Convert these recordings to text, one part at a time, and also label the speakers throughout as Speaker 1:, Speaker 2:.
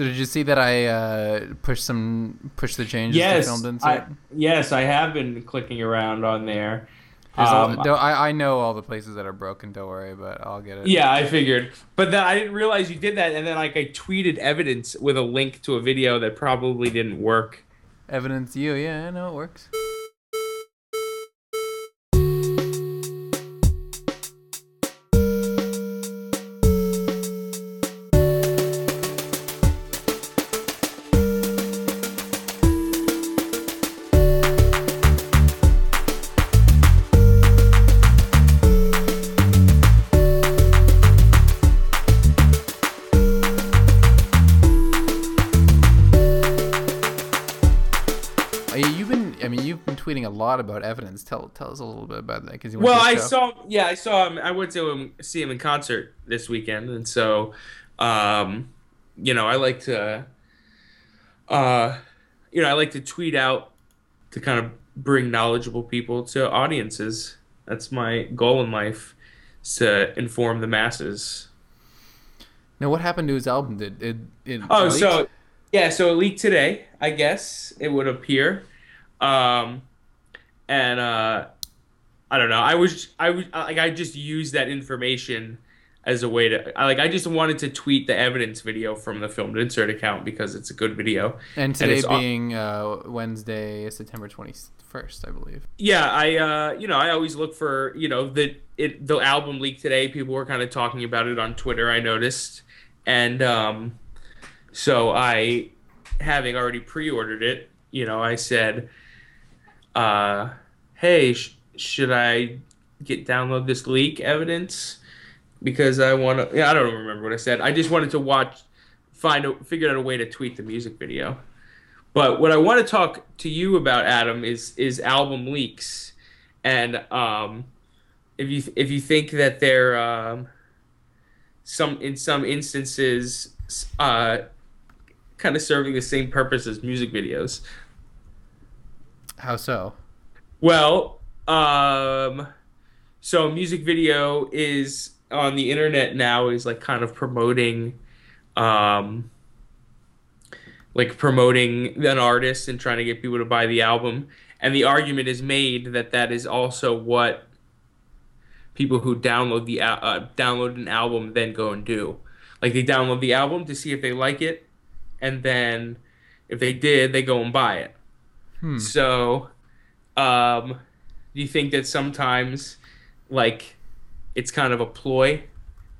Speaker 1: So did you see that I uh, pushed some push the changes
Speaker 2: yes,
Speaker 1: to filmed insert?
Speaker 2: I, yes, I have been clicking around on there. Um,
Speaker 1: no, I, I know all the places that are broken. Don't worry, but I'll get it.
Speaker 2: Yeah, I figured, but then I didn't realize you did that, and then like I tweeted evidence with a link to a video that probably didn't work.
Speaker 1: Evidence you, yeah, I know it works. Lot about evidence. Tell tell us a little bit about that because you.
Speaker 2: Well, I
Speaker 1: show.
Speaker 2: saw, yeah, I saw him. I went to him, see him in concert this weekend, and so, um, you know, I like to, uh, you know, I like to tweet out to kind of bring knowledgeable people to audiences. That's my goal in life, is to inform the masses.
Speaker 1: Now, what happened to his album? Did it? it
Speaker 2: Oh,
Speaker 1: leak?
Speaker 2: so yeah, so it leaked today. I guess it would appear, um, and uh, I don't know. I was I was like I just used that information as a way to like I just wanted to tweet the evidence video from the filmed insert account because it's a good video.
Speaker 1: and today
Speaker 2: it's on-
Speaker 1: being uh, Wednesday, September twenty first, I believe.
Speaker 2: Yeah, I uh, you know I always look for you know the it the album leak today. People were kind of talking about it on Twitter. I noticed, and um, so I, having already pre-ordered it, you know, I said, uh, hey, sh- should I get download this leak evidence because I want to? Yeah, I don't remember what I said. I just wanted to watch, find a figure out a way to tweet the music video. But what I want to talk to you about, Adam, is is album leaks, and um, if you if you think that they're um, some in some instances uh, kind of serving the same purpose as music videos.
Speaker 1: How so?
Speaker 2: Well, um, so music video is on the internet now is like kind of promoting, um, like promoting an artist and trying to get people to buy the album. And the argument is made that that is also what people who download the uh, download an album then go and do. Like they download the album to see if they like it, and then if they did, they go and buy it.
Speaker 1: Hmm.
Speaker 2: So, um, do you think that sometimes, like, it's kind of a ploy?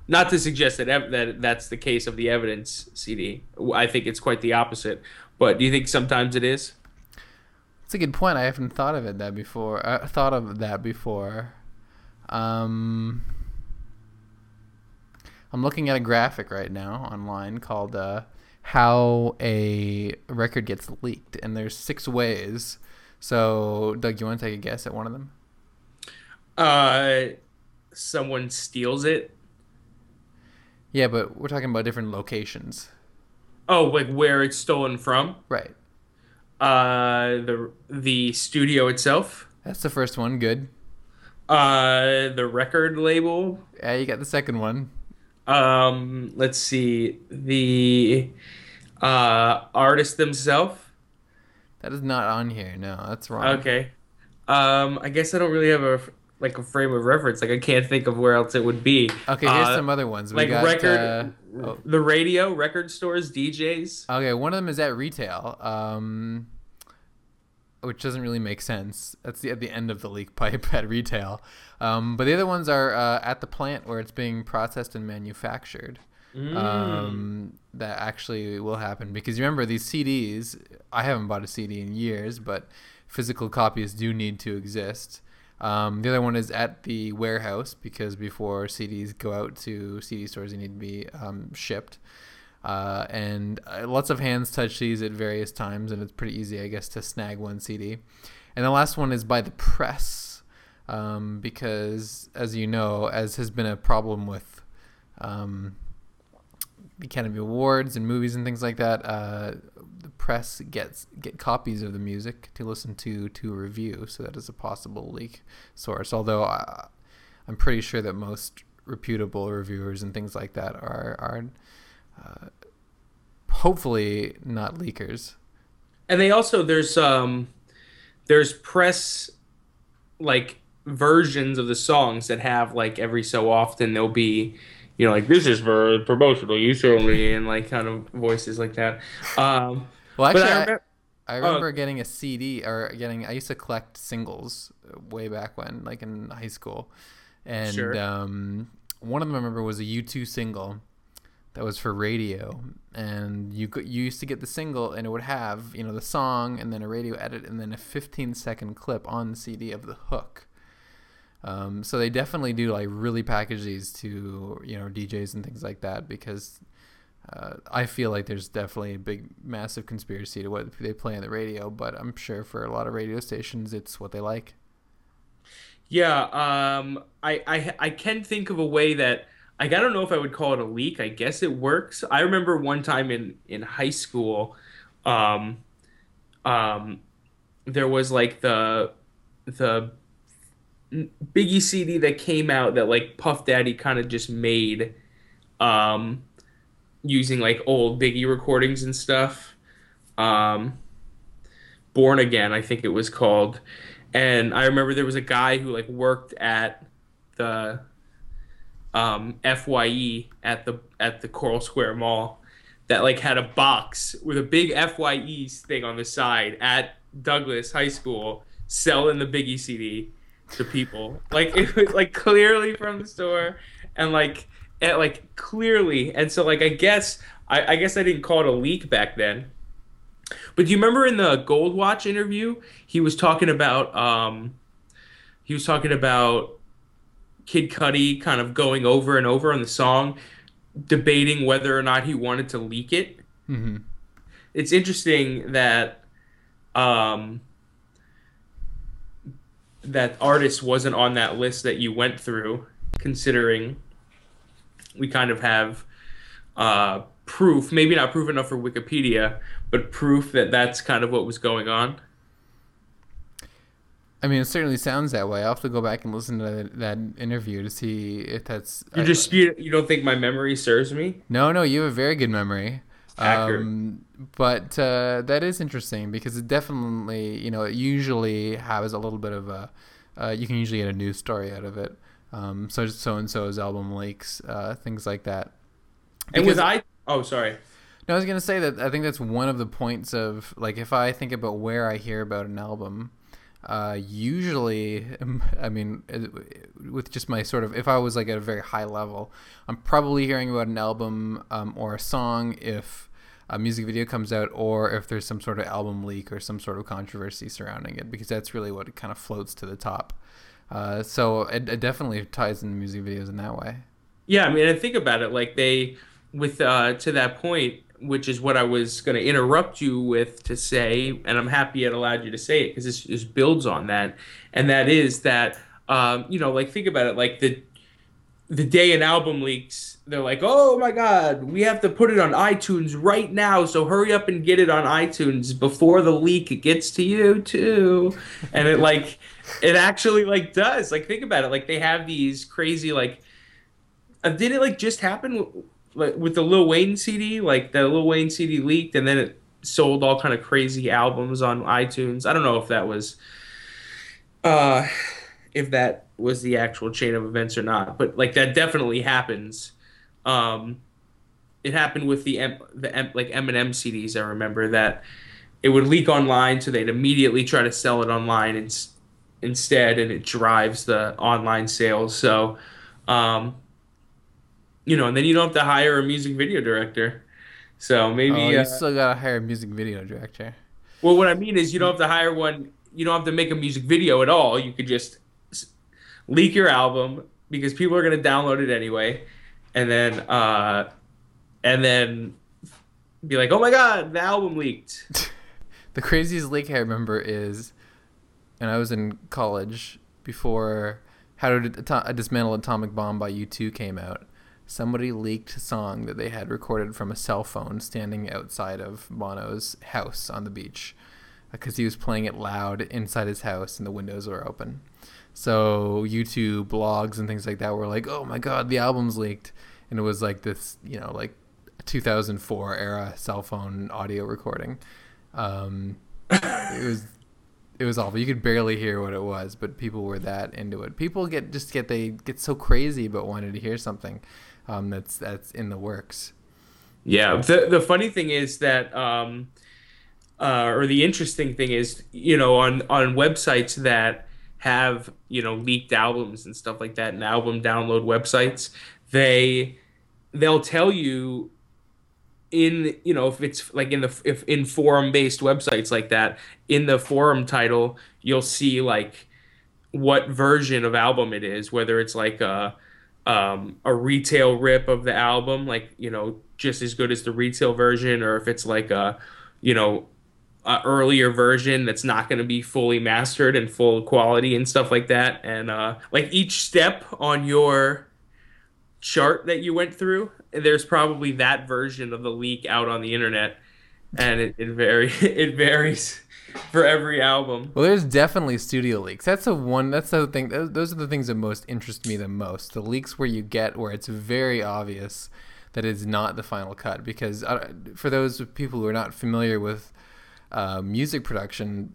Speaker 2: Not to suggest that ev- that that's the case of the evidence CD. I think it's quite the opposite. But do you think sometimes it is?
Speaker 1: That's a good point. I haven't thought of it that before. I thought of that before. Um, I'm looking at a graphic right now online called uh, "How a Record Gets Leaked," and there's six ways. So, Doug, you want to take a guess at one of them?
Speaker 2: Uh, someone steals it.
Speaker 1: Yeah, but we're talking about different locations,
Speaker 2: Oh, like where it's stolen from?
Speaker 1: right?
Speaker 2: Uh, the the studio itself.
Speaker 1: That's the first one. Good.
Speaker 2: Uh, the record label.
Speaker 1: Yeah, you got the second one.
Speaker 2: Um, let's see the uh artist themselves.
Speaker 1: That is not on here. No, that's wrong.
Speaker 2: Okay. Um, I guess I don't really have a like a frame of reference. Like I can't think of where else it would be.
Speaker 1: Okay, here's
Speaker 2: Uh,
Speaker 1: some other ones. We
Speaker 2: like
Speaker 1: got,
Speaker 2: record,
Speaker 1: uh, oh.
Speaker 2: the radio, record stores, DJs.
Speaker 1: Okay, one of them is at retail, um, which doesn't really make sense. That's the, at the end of the leak pipe at retail. Um, but the other ones are uh, at the plant where it's being processed and manufactured.
Speaker 2: Mm.
Speaker 1: Um, that actually will happen because you remember these CDs. I haven't bought a CD in years, but physical copies do need to exist. Um, the other one is at the warehouse because before CDs go out to CD stores, they need to be um, shipped. Uh, and uh, lots of hands touch these at various times, and it's pretty easy, I guess, to snag one CD. And the last one is by the press, um, because, as you know, as has been a problem with um, Academy Awards and movies and things like that, uh, the press gets get copies of the music to listen to to review. So that is a possible leak source. Although I, I'm pretty sure that most reputable reviewers and things like that are are uh, hopefully not leakers.
Speaker 2: And they also there's um there's press like versions of the songs that have like every so often there'll be you know like this is for promotional use only and like kind of voices like that. Um
Speaker 1: Well, actually,
Speaker 2: I
Speaker 1: I,
Speaker 2: remember,
Speaker 1: I remember getting a CD or getting. I used to collect singles way back when, like in high school, and
Speaker 2: Sure.
Speaker 1: um, one of them I remember was a U2 single that was for radio, and you you used to get the single, and it would have you know the song, and then a radio edit, and then a 15 second clip on the CD of the hook. Um, so they definitely do like really package these to you know DJs and things like that because uh, I feel like there's definitely a big, massive conspiracy to what they play on the radio, but I'm sure for a lot of radio stations, it's what they like.
Speaker 2: Yeah, um, I, I I can think of a way that like I don't know if I would call it a leak. I guess it works. I remember one time in in high school, um, um, there was like the the Biggie CD that came out that like Puff Daddy kind of just made, um, using like old Biggie recordings and stuff. Um, Born Again, I think it was called and I remember there was a guy who like worked at the um, Fye at the at the Coral Square Mall that like had a box with a big Fye thing on the side at Douglas High School selling the Biggie CD to people like it was like clearly from the store and like and, like clearly and so like I guess I, I guess I didn't call it a leak back then but do you remember in the Gold Watch interview, he was talking about um, he was talking about Kid Cudi kind of going over and over on the song, debating whether or not he wanted to leak it.
Speaker 1: Mm-hmm.
Speaker 2: It's interesting that um, that artist wasn't on that list that you went through, considering we kind of have uh, proof, maybe not proof enough for Wikipedia, but proof that that's kind of what was going on.
Speaker 1: I mean, it certainly sounds that way. I'll have to go back and listen to that, that interview to see if that's.
Speaker 2: You just you, you don't think my memory serves me?
Speaker 1: No, no, you have a very good memory.
Speaker 2: Accurate.
Speaker 1: Um, but uh, that is interesting because it definitely, you know, it usually has a little bit of a. Uh, you can usually get a news story out of it. Um, so so and so's album leaks, uh, things like that.
Speaker 2: And with
Speaker 1: Because-
Speaker 2: I oh sorry.
Speaker 1: No, I was gonna say that I think that's one of the points of like if I think about where I hear about an album, uh, usually, I mean, with just my sort of if I was like at a very high level, I'm probably hearing about an album um, or a song if a music video comes out or if there's some sort of album leak or some sort of controversy surrounding it because that's really what kind of floats to the top. Uh, so it, it definitely ties into music videos in that way.
Speaker 2: Yeah, I mean, and think about it. Like they, with uh, to that point, which is what I was going to interrupt you with to say, and I'm happy it allowed you to say it because this just builds on that, and that is that, um, you know, like think about it, like the, the day an album leaks, they're like, oh my god, we have to put it on iTunes right now, so hurry up and get it on iTunes before the leak gets to you too, and it like, it actually like does, like think about it, like they have these crazy like uh, did it like just happen like with the Lil Wayne CD? Like the Lil Wayne CD leaked and then it sold all kind of crazy albums on iTunes. I don't know if that was uh if that was the actual chain of events or not, but like that definitely happens. Um it happened with the M- the M- like Eminem CDs. I remember that it would leak online, so they'd immediately try to sell it online in- instead, and it drives the online sales. So, um, you know, and then you don't have to hire a music video director. So maybe,
Speaker 1: oh, you
Speaker 2: uh,
Speaker 1: still gotta hire a music video director.
Speaker 2: well, what I mean is you don't have to hire one. You don't have to make a music video at all. You could just leak your album because people are going to download it anyway, and then uh, and then be like, oh my god, the album leaked.
Speaker 1: The craziest leak I remember is, and I was in college before How to Dismantle Atomic Bomb by U2 came out. Somebody leaked a song that they had recorded from a cell phone standing outside of Bono's house on the beach because he was playing it loud inside his house and the windows were open. So U2 blogs and things like that were like, "Oh my god, the album's leaked." And it was like this, you know, like 2004 era cell phone audio recording. Um, it was it was awful. You could barely hear what it was, but people were that into it. People get just get they get so crazy about wanting to hear something um, that's that's in the works.
Speaker 2: Yeah. The the funny thing is that um, uh, or the interesting thing is, you know, on on websites that have you know leaked albums and stuff like that, and album download websites, they they'll tell you in you know if it's like in the if in forum based websites like that in the forum title you'll see like what version of album it is whether it's like a um, a retail rip of the album like you know just as good as the retail version or if it's like a you know a earlier version that's not going to be fully mastered and full quality and stuff like that. And uh, like each step on your chart that you went through there's probably that version of the leak out on the internet. And it, it vary it varies for every album
Speaker 1: Well, there's definitely studio leaks. That's the one. That's the thing. Those, are the things that most interest me the most. The leaks where you get where it's very obvious that it's not the final cut. Because uh, for those people who are not familiar with uh, music production,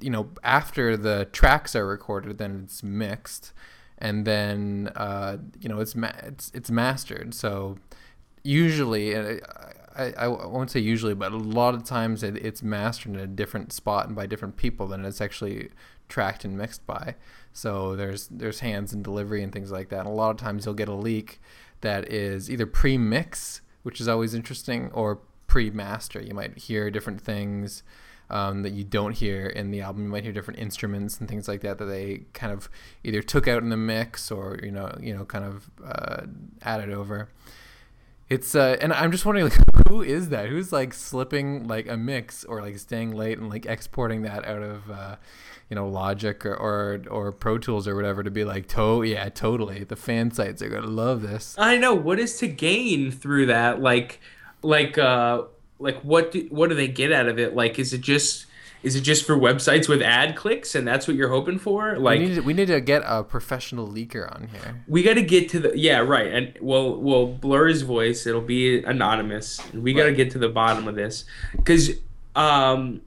Speaker 1: you know, after the tracks are recorded, then it's mixed, and then uh, you know it's ma- it's it's mastered. So usually, I, I, I won't say usually, but a lot of times it, it's mastered in a different spot and by different people than it's actually tracked and mixed by. So there's there's hands and delivery and things like that. And a lot of times you'll get a leak that is either pre-mix, which is always interesting, or pre-master. You might hear different things um, that you don't hear in the album. You might hear different instruments and things like that that they kind of either took out in the mix or you know you know kind of uh, added over. It's uh, and I'm just wondering like who is that? Who's like slipping like a mix or like staying late and like exporting that out of uh, you know Logic or, or or Pro Tools or whatever to be like to yeah totally the fan sites are gonna love this.
Speaker 2: i know what is to gain through that like like uh like what do, what do they get out of it like is it just is it just for websites with ad clicks and that's what you're hoping for like
Speaker 1: we need to, we need to get a professional leaker on here.
Speaker 2: we got to get to the yeah right and we'll we'll blur his voice it'll be anonymous and we got to
Speaker 1: Right.
Speaker 2: get to the bottom of this because um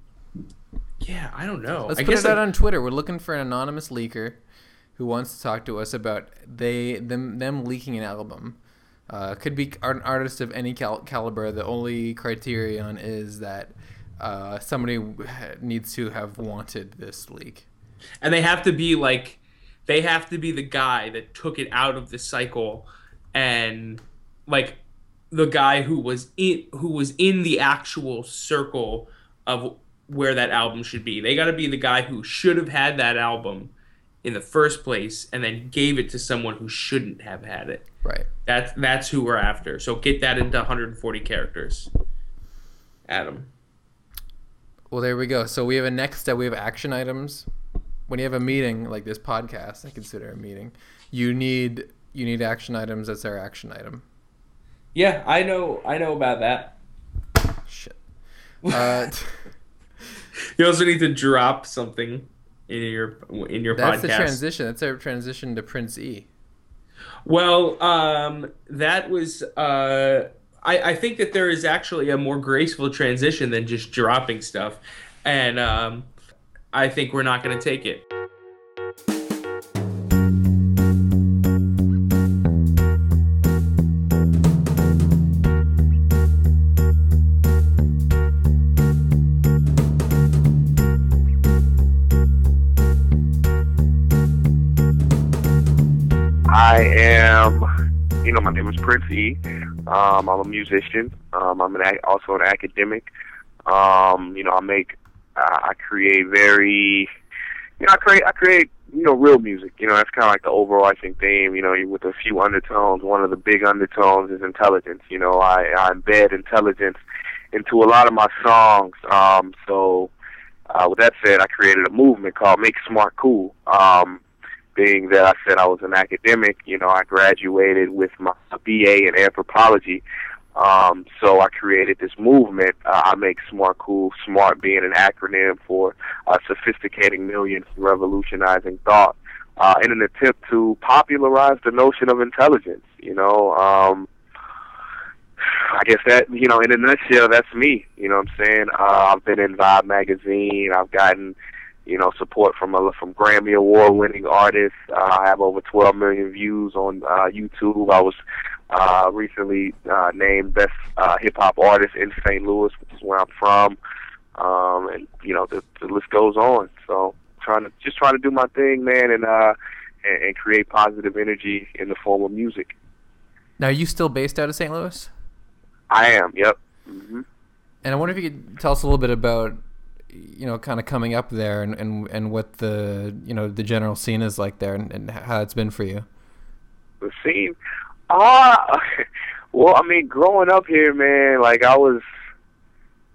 Speaker 2: yeah i don't know
Speaker 1: Let's
Speaker 2: i
Speaker 1: put
Speaker 2: guess
Speaker 1: it out
Speaker 2: like,
Speaker 1: on Twitter. We're looking for an anonymous leaker who wants to talk to us about they them them leaking an album. Uh, could be an artist of any cal- caliber. The only criterion is that uh, somebody needs to have wanted this leak.
Speaker 2: and they have to be like they have to be the guy that took it out of the cycle and like the guy who was in who was in the actual circle of where that album should be they got to be the guy who should have had that album in the first place and then gave it to someone who shouldn't have had it
Speaker 1: Right.
Speaker 2: that's that's who we're after so get that into 140 characters adam
Speaker 1: Well, there we go. So we have a next step. We have action items. When you have a meeting like this podcast, I consider a meeting. You need you need action items. That's our action item.
Speaker 2: yeah i know i know about that
Speaker 1: Shit. Uh,
Speaker 2: You also need to drop something in your in your
Speaker 1: that's the transition. That's our transition to Prince E.
Speaker 2: well, um, that was. Uh, I I think that there is actually a more graceful transition than just dropping stuff, and um, I think we're not going to take it.
Speaker 3: I am, you know, my name is Prince E. Um, I'm a musician. Um, I'm an also an academic. Um, you know, I make, uh, I create very, you know, I create, I create, you know, real music. You know, that's kind of like the overarching theme. You know, with a few undertones. One of the big undertones is intelligence. You know, I, I embed intelligence into a lot of my songs. Um, so, uh, with that said, I created a movement called Make Smart Cool. Um, being that I said I was an academic, you know, I graduated with my BA in anthropology. Um, so I created this movement. Uh, I make smart cool, smart being an acronym for uh, sophisticating millions, revolutionizing thought, uh, in an attempt to popularize the notion of intelligence. You know, um, I guess that you know, in a nutshell, that's me. You know what I'm saying? Uh, I've been in Vibe magazine. I've gotten you know support from a, from Grammy award winning artists. Uh, I have over 12 million views on uh, YouTube. I was uh, recently uh, named best uh, hip hop artist in St. Louis, which is where I'm from. Um, and you know the, the list goes on. So trying to just trying to do my thing, man, and uh, and, and create positive energy in the form of music.
Speaker 1: Now, are you still based out of St. Louis?
Speaker 3: I am. Yep. hmm
Speaker 1: And I wonder if you could tell us a little bit about, you know, kind of coming up there and, and, and what the, you know, the general scene is like there and, and how it's been for you.
Speaker 3: The scene. Ah, well, I mean, growing up here, man, like I was,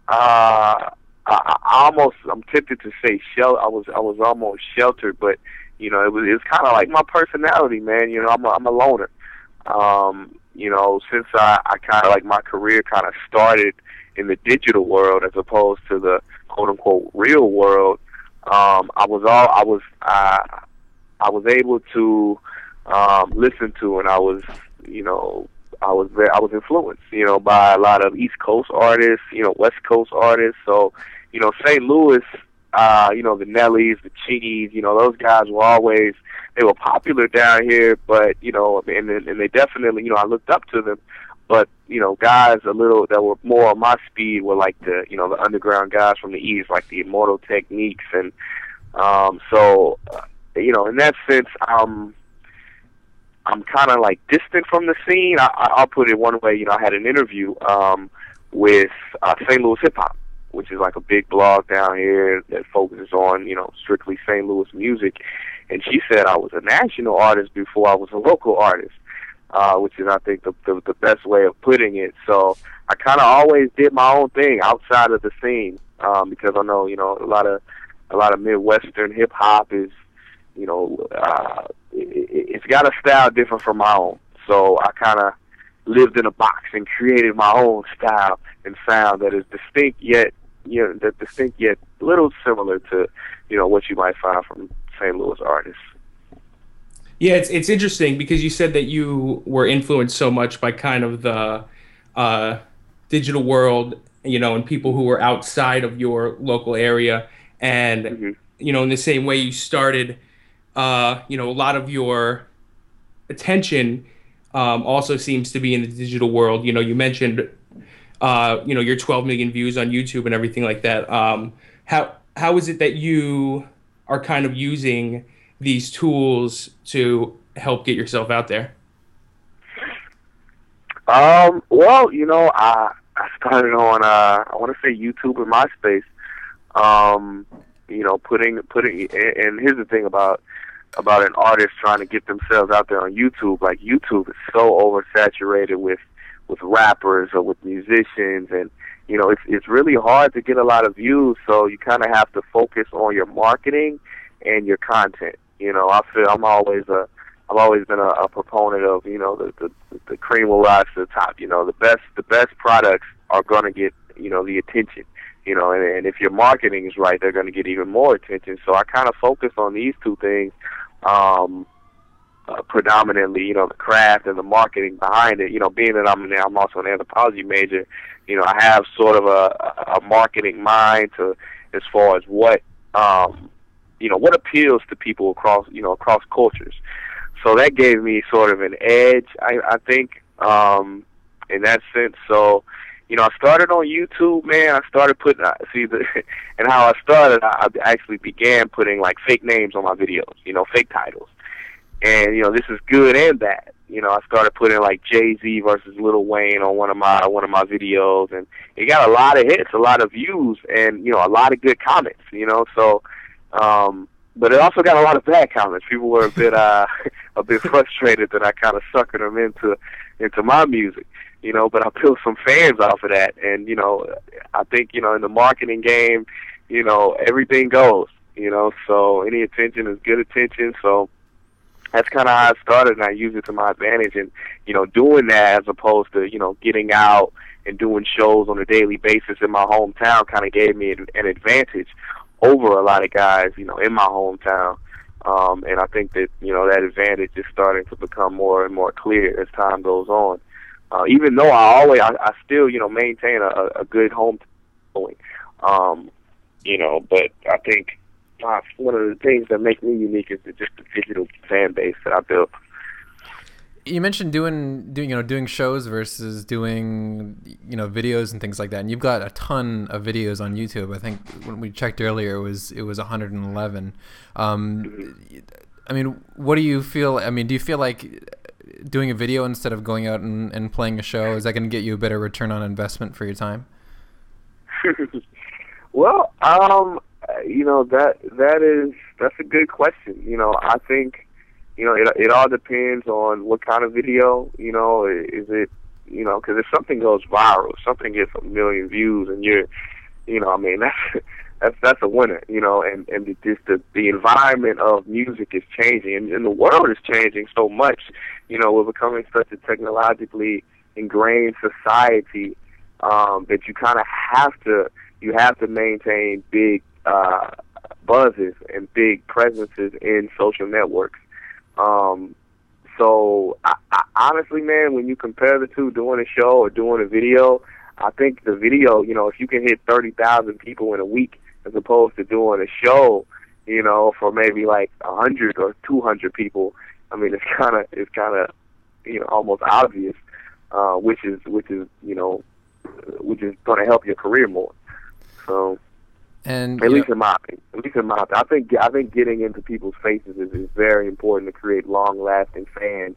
Speaker 3: uh, I, I almost, I'm tempted to say shel. I was, I was almost sheltered, but you know, it was, it's kind of like my personality, man. You know, I'm a, I'm a loner. Um, you know, since I, I kind of like my career kind of started in the digital world as opposed to the quote unquote real world, um, I was all I was I I was able to um, listen to, and I was you know I was very I was influenced you know by a lot of East Coast artists, you know West Coast artists. So you know St. Louis, uh, you know the Nellies, the Cheese, you know those guys were always they were popular down here, but you know, and and they definitely, you know, I looked up to them. But you know, guys a little that were more on my speed were like the you know the underground guys from the east, like the Immortal Techniques, and um, so uh, you know, in that sense, I'm I'm kind of like distant from the scene. I, I'll put it one way. You know, I had an interview um, with uh, St. Louis Hip Hop, which is like a big blog down here that focuses on you know strictly St. Louis music and she said I was a national artist before I was a local artist, uh, which is I think the, the the best way of putting it. So I kind of always did my own thing outside of the scene um, because I know you know a lot of a lot of midwestern hip hop is you know uh, it, it's got a style different from my own. So I kind of lived in a box and created my own style and sound that is distinct yet you know that distinct yet little similar to you know what you might find from St. Louis artists.
Speaker 2: Yeah, it's it's interesting because you said that you were influenced so much by kind of the uh, digital world, you know, and people who were outside of your local area, and mm-hmm. you know, in the same way you started, uh, you know, a lot of your attention um, also seems to be in the digital world. You know, you mentioned, uh, you know, your 12 million views on YouTube and everything like that. Um, how how is it that you are kind of using these tools to help get yourself out there?
Speaker 3: Um, well, you know, I I started on uh I want to say YouTube and MySpace. Um, you know, putting putting and here's the thing about about an artist trying to get themselves out there on YouTube. Like YouTube is so oversaturated with with rappers or with musicians and you know, it's it's really hard to get a lot of views. So you kind of have to focus on your marketing and your content. You know, I feel I'm always a I've always been a, a proponent of you know the, the the cream will rise to the top. You know, the best the best products are going to get you know the attention. You know, and, and if your marketing is right, they're going to get even more attention. So I kind of focus on these two things. Um, uh, predominantly, you know, the craft and the marketing behind it. You know, being that I'm an, I'm also an anthropology major, you know, I have sort of a, a marketing mind to as far as what, um, you know, what appeals to people across, you know, across cultures. So that gave me sort of an edge, I, I think, um, in that sense. So, you know, I started on YouTube, man. I started putting, uh, see, the, and how I started, I actually began putting like fake names on my videos, you know, fake titles and you know this is good and bad. You know, I started putting like Jay Z versus Lil Wayne on one of my one of my videos, and it got a lot of hits, a lot of views, and you know a lot of good comments. You know, so um, but it also got a lot of bad comments. People were a bit uh, a bit frustrated that I kind of suckered them into into my music. You know, but I built some fans off of that, and you know, I think you know in the marketing game, you know everything goes. You know, so any attention is good attention. So that's kind of how I started, and I use it to my advantage. And you know, doing that as opposed to you know getting out and doing shows on a daily basis in my hometown kind of gave me an advantage over a lot of guys, you know, in my hometown. Um, and I think that you know that advantage is starting to become more and more clear as time goes on. uh, even though I always I, I still you know maintain a, a good home following. Um, you know, but I think uh, one of the things that make me unique is the, just the digital fan base that I built.
Speaker 1: You mentioned doing doing you know doing shows versus doing you know videos and things like that, and you've got a ton of videos on YouTube. I think when we checked earlier, it was it was 111. Um, I mean, what do you feel? I mean, do you feel like doing a video instead of going out and, and playing a show is that going to get you a better return on investment for your time?
Speaker 3: well, um, you know that that is that's a good question. You know, I think you know it it all depends on what kind of video. You know, is it you know because if something goes viral, something gets a million views, and you're you know, I mean that's that's that's a winner, you know, and and just the the environment of music is changing, and, and the world is changing so much. You know, we're becoming such a technologically ingrained society um, that you kind of have to you have to maintain big uh, buzzes and big presences in social networks. Um, so I, I, honestly, man, when you compare the two, doing a show or doing a video, I think the video, you know, if you can hit thirty thousand people in a week, as opposed to doing a show, you know, for maybe like a hundred or two hundred people. I mean, it's kind of it's kind of you know almost obvious, uh, which is which is you know which is going to help your career more. So,
Speaker 1: and
Speaker 3: at least know, in my opinion, at least in my opinion, I think I think getting into people's faces is, is very important to create long lasting fans.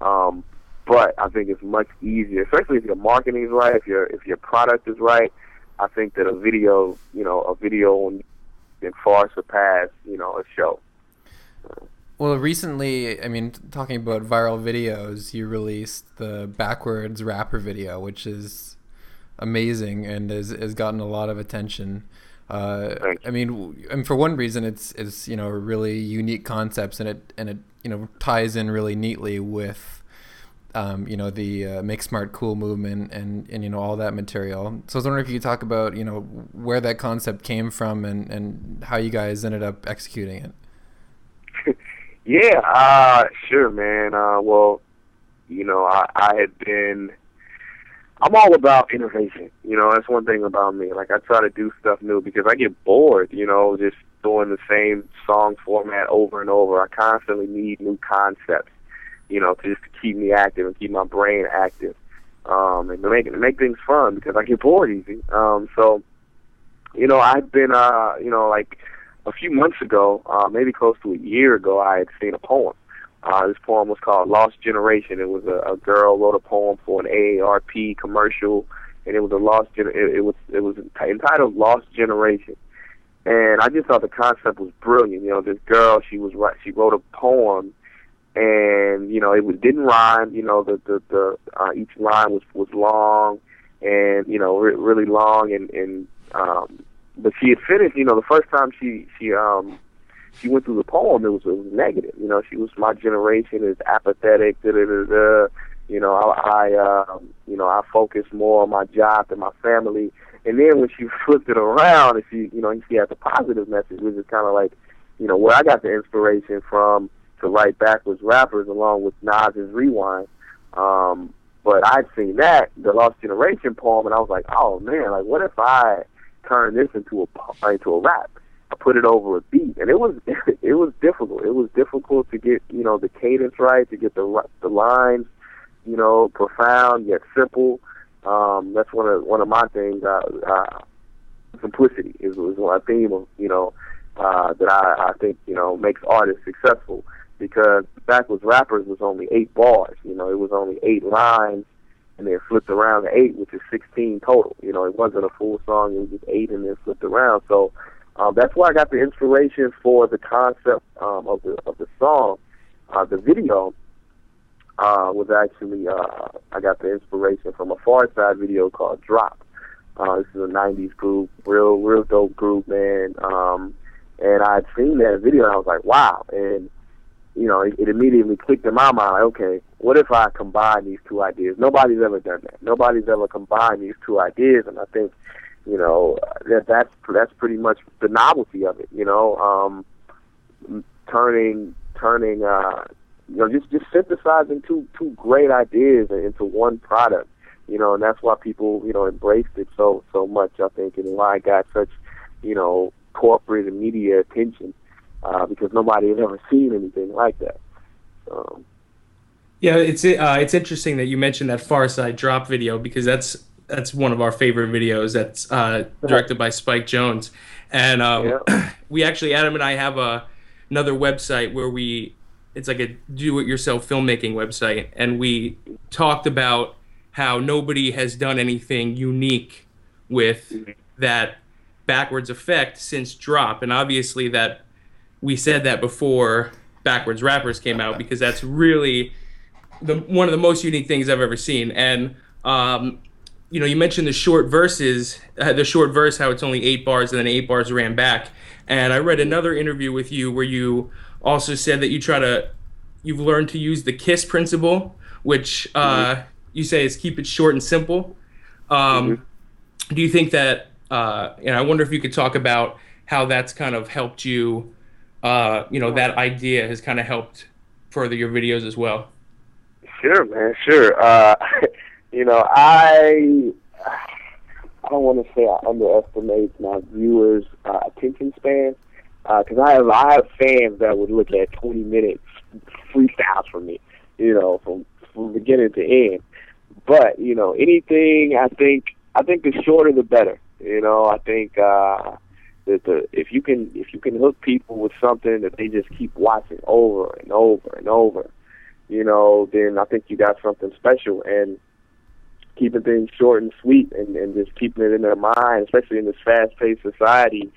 Speaker 3: Um, but I think it's much easier, especially if your marketing is right, if your if your product is right. I think that a video, you know, a video can far surpass, you know, a show.
Speaker 1: Well, recently, I mean, talking about viral videos, you released the backwards rapper video, which is amazing and has, has gotten a lot of attention. Uh, I mean, and for one reason, it's it's you know really unique concepts and it and it you know ties in really neatly with um, you know, the uh, Make Smart Cool movement and, and, you know, all that material. So I was wondering if you could talk about, you know, where that concept came from and, and how you guys ended up executing
Speaker 3: it. yeah, uh, sure, man. Uh, well, you know, I, I had been, I'm all about innovation. You know, that's one thing about me. Like, I try to do stuff new because I get bored, you know, just doing the same song format over and over. I constantly need new concepts you know, to just to keep me active and keep my brain active, um, and to make to make things fun because I get bored easy. Um, so, you know, I've been, uh, you know, like a few months ago, uh, maybe close to a year ago, I had seen a poem. Uh, this poem was called Lost Generation. It was a, a girl wrote a poem for an AARP commercial, and it was a lost. Gen- it, it was it was entitled Lost Generation. And I just thought the concept was brilliant. You know, this girl, she was. She wrote a poem and you know it was, didn't rhyme. You know the the, the uh, each line was was long, and you know re- really long, and and um, but she had finished. You know the first time she she um she went through the poem, it was it was negative. You know she was my generation is apathetic. Da da da da. You know I, I um, you know I focus more on my job than my family. And then when she flipped it around, and she you know she had the positive message, which is kind of like you know where I got the inspiration from to write backwards rappers along with Nas's Rewind. Um, but I'd seen that, the Lost Generation poem, and I was like, oh man, like what if I turn this into a into a rap? I put it over a beat, and it was it was difficult. It was difficult to get you know the cadence right, to get the the lines, you know, profound yet simple. Um, that's one of one of my things. Uh, uh, simplicity is, is one theme of you know uh, that I, I think you know makes artists successful because Backwards Rappers was only eight bars. You know, it was only eight lines, and then flipped around to eight, which is 16 total. You know, it wasn't a full song; it was just eight, and then flipped around. So um, that's where I got the inspiration for the concept um, of the of the song. Uh, the video uh, was actually uh, I got the inspiration from a Pharcyde video called Drop. Uh, this is a '90s group, real real dope group, man. Um, and I had seen that video, and I was like, wow. And you know, it, it immediately clicked in my mind, Like, okay, what if I combine these two ideas? Nobody's ever done that. Nobody's ever combined these two ideas, and I think, you know, that that's that's pretty much the novelty of it. You know, um, turning turning uh, you know, just just synthesizing two two great ideas into one product. You know, and that's why people you know embraced it so so much. I think, and why it got such you know corporate and media attention uh, because nobody had ever seen anything like that. Um,
Speaker 2: yeah, it's uh, it's interesting that you mentioned that Pharcyde drop video because that's that's one of our favorite videos. That's uh, directed by Spike Jonze, and um, yeah. we actually Adam and I have a another website where we it's like a do-it-yourself filmmaking website, and we talked about how nobody has done anything unique with that backwards effect since drop, and obviously that we said that before backwards rappers came out because that's really the one of the most unique things I've ever seen. And um, you know, you mentioned the short verses, uh, the short verse, how it's only eight bars and then eight bars ran back. And I read another interview with you where you also said that you try to, you've learned to use the KISS principle, which uh, mm-hmm. you say is keep it short and simple. Um, mm-hmm. Do you think that, uh, and I wonder if you could talk about how that's kind of helped you, uh, you know, that idea has kind of helped further your videos as well.
Speaker 3: Sure, man. Sure. Uh, you know, I I don't want to say I underestimate my viewers' uh, attention span because uh, I have I have fans that would look at 20 minutes freestyles from me, you know, from from beginning to end. But you know, anything I think I think the shorter the better. You know, I think uh, that the if you can if you can hook people with something that they just keep watching over and over and over, you know, then I think you got something special. And keeping things short and sweet and, and just keeping it in their mind, especially in this fast paced society,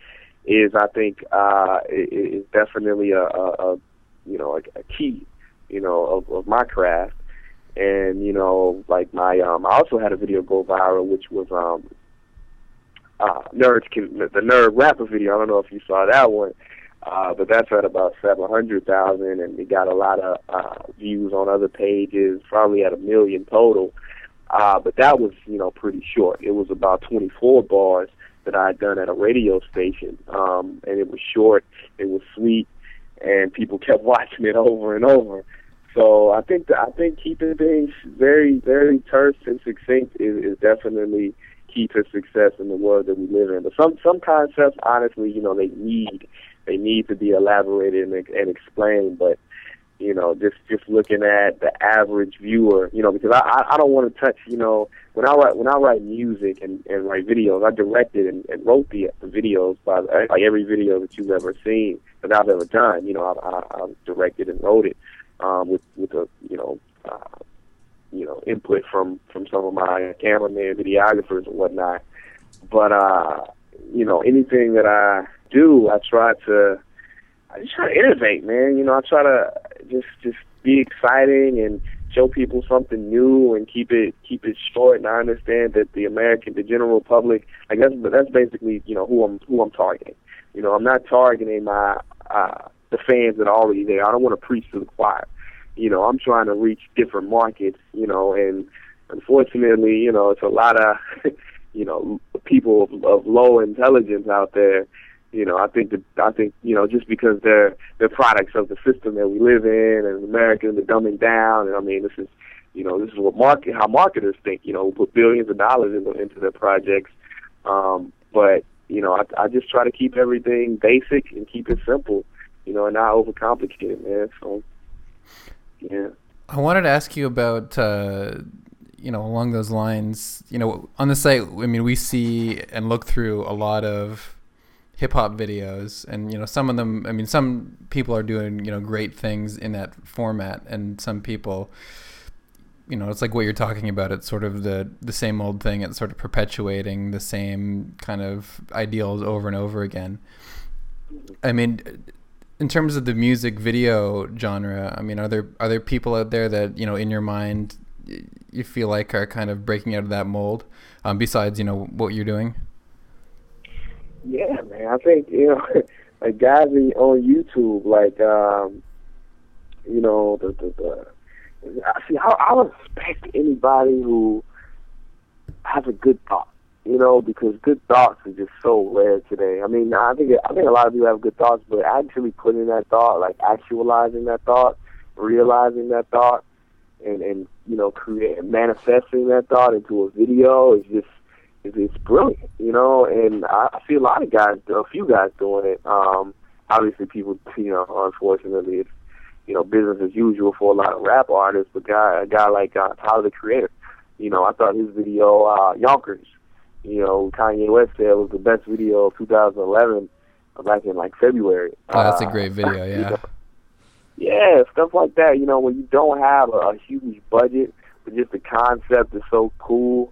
Speaker 3: is I think uh, is definitely a, a, a you know a, a key, you know, of, of my craft. And you know, like my um, I also had a video go viral, which was um, uh, nerds can the nerd rapper video. I don't know if you saw that one. Uh, but that's at about 700,000 and it got a lot of uh, views on other pages, probably at a million total. Uh, but that was, you know, pretty short. It was about 24 bars that I had done at a radio station. Um, and it was short, it was sweet, and people kept watching it over and over. So I think that I think keeping things very, very terse and succinct is, is definitely key to success in the world that we live in. But some some concepts, honestly, you know, they need they need to be elaborated and, and explained. But you know, just just looking at the average viewer, you know, because I I don't want to touch, you know, when I write when I write music and, and write videos, I directed and, and wrote the the videos by the, like every video that you've ever seen that I've ever done. You know, I, I, I directed and wrote it um, with with a you know uh, you know input from from some of my cameramen, videographers, and whatnot. But uh, you know, anything that I do, I try to I just try to innovate, man. You know, I try to just just be exciting and show people something new and keep it keep it short. And I understand that the American, the general public, like that's that's basically you know who I'm who I'm targeting. You know, I'm not targeting my uh, the fans that are already there. I don't want to preach to the choir. You know, I'm trying to reach different markets. You know, and unfortunately, you know, it's a lot of you know people of, of low intelligence out there you know, I think that I think you know just because they're they're products of the system that we live in and America and the dumbing down. And I mean, this is you know this is what market how marketers think. You know, put billions of dollars into into their projects. Um, but you know, I, I just try to keep everything basic and keep it simple. You know, and not overcomplicate it, man. So yeah.
Speaker 1: I wanted to ask you about. Uh you know, along those lines, you know, on the site, I mean, we see and look through a lot of hip hop videos, and you know some of them. I mean, some people are doing you know great things in that format, and some people, you know, it's like what you're talking about. It's sort of the the same old thing. It's sort of perpetuating the same kind of ideals over and over again. I mean, in terms of the music video genre, I mean, are there are there people out there that you know in your mind you feel like are kind of breaking out of that mold? Um, besides, you know, what you're doing.
Speaker 3: Yeah, man. I think you know, like guys on YouTube, like um, you know, the the, the I see. I, I respect anybody who has a good thought. You know, because good thoughts are just so rare today. I mean, I think I think a lot of people have good thoughts, but actually putting that thought, like actualizing that thought, realizing that thought and and you know create manifesting that thought into a video is just it's brilliant, you know. And I, I see a lot of guys, a few guys doing it. Um, obviously, people, you know, unfortunately, it's you know business as usual for a lot of rap artists. But guy, a guy like uh, Tyler the Creator, you know, I thought his video uh, Yonkers, you know, Kanye West said was the best video of 2011 back in like February.
Speaker 1: Oh, that's a
Speaker 3: Uh,
Speaker 1: great video.
Speaker 3: you
Speaker 1: Yeah.
Speaker 3: know, yeah, stuff like that. You know, when you don't have a, a huge budget, but just the concept is so cool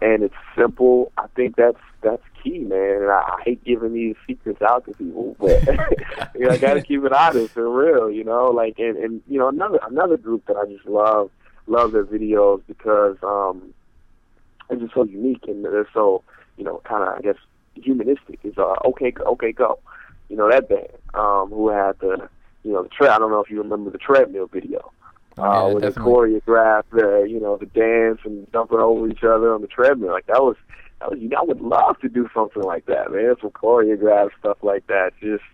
Speaker 3: and it's simple. I think that's that's key, man. And I, I hate giving these secrets out to people, but you know, I got to keep it honest and real. You know, like and and you know another another group that I just love love their videos because um they're just so unique and they're so you know kind of I guess humanistic. Is uh okay OK Go, you know that band um who had the you know the tre- I don't know if you remember the treadmill video uh,
Speaker 1: yeah,
Speaker 3: they
Speaker 1: definitely.
Speaker 3: choreographed the you know the dance and jumping over each other on the treadmill. Like that was that was you know, I would love to do something like that, man. Some choreographed stuff like that. Just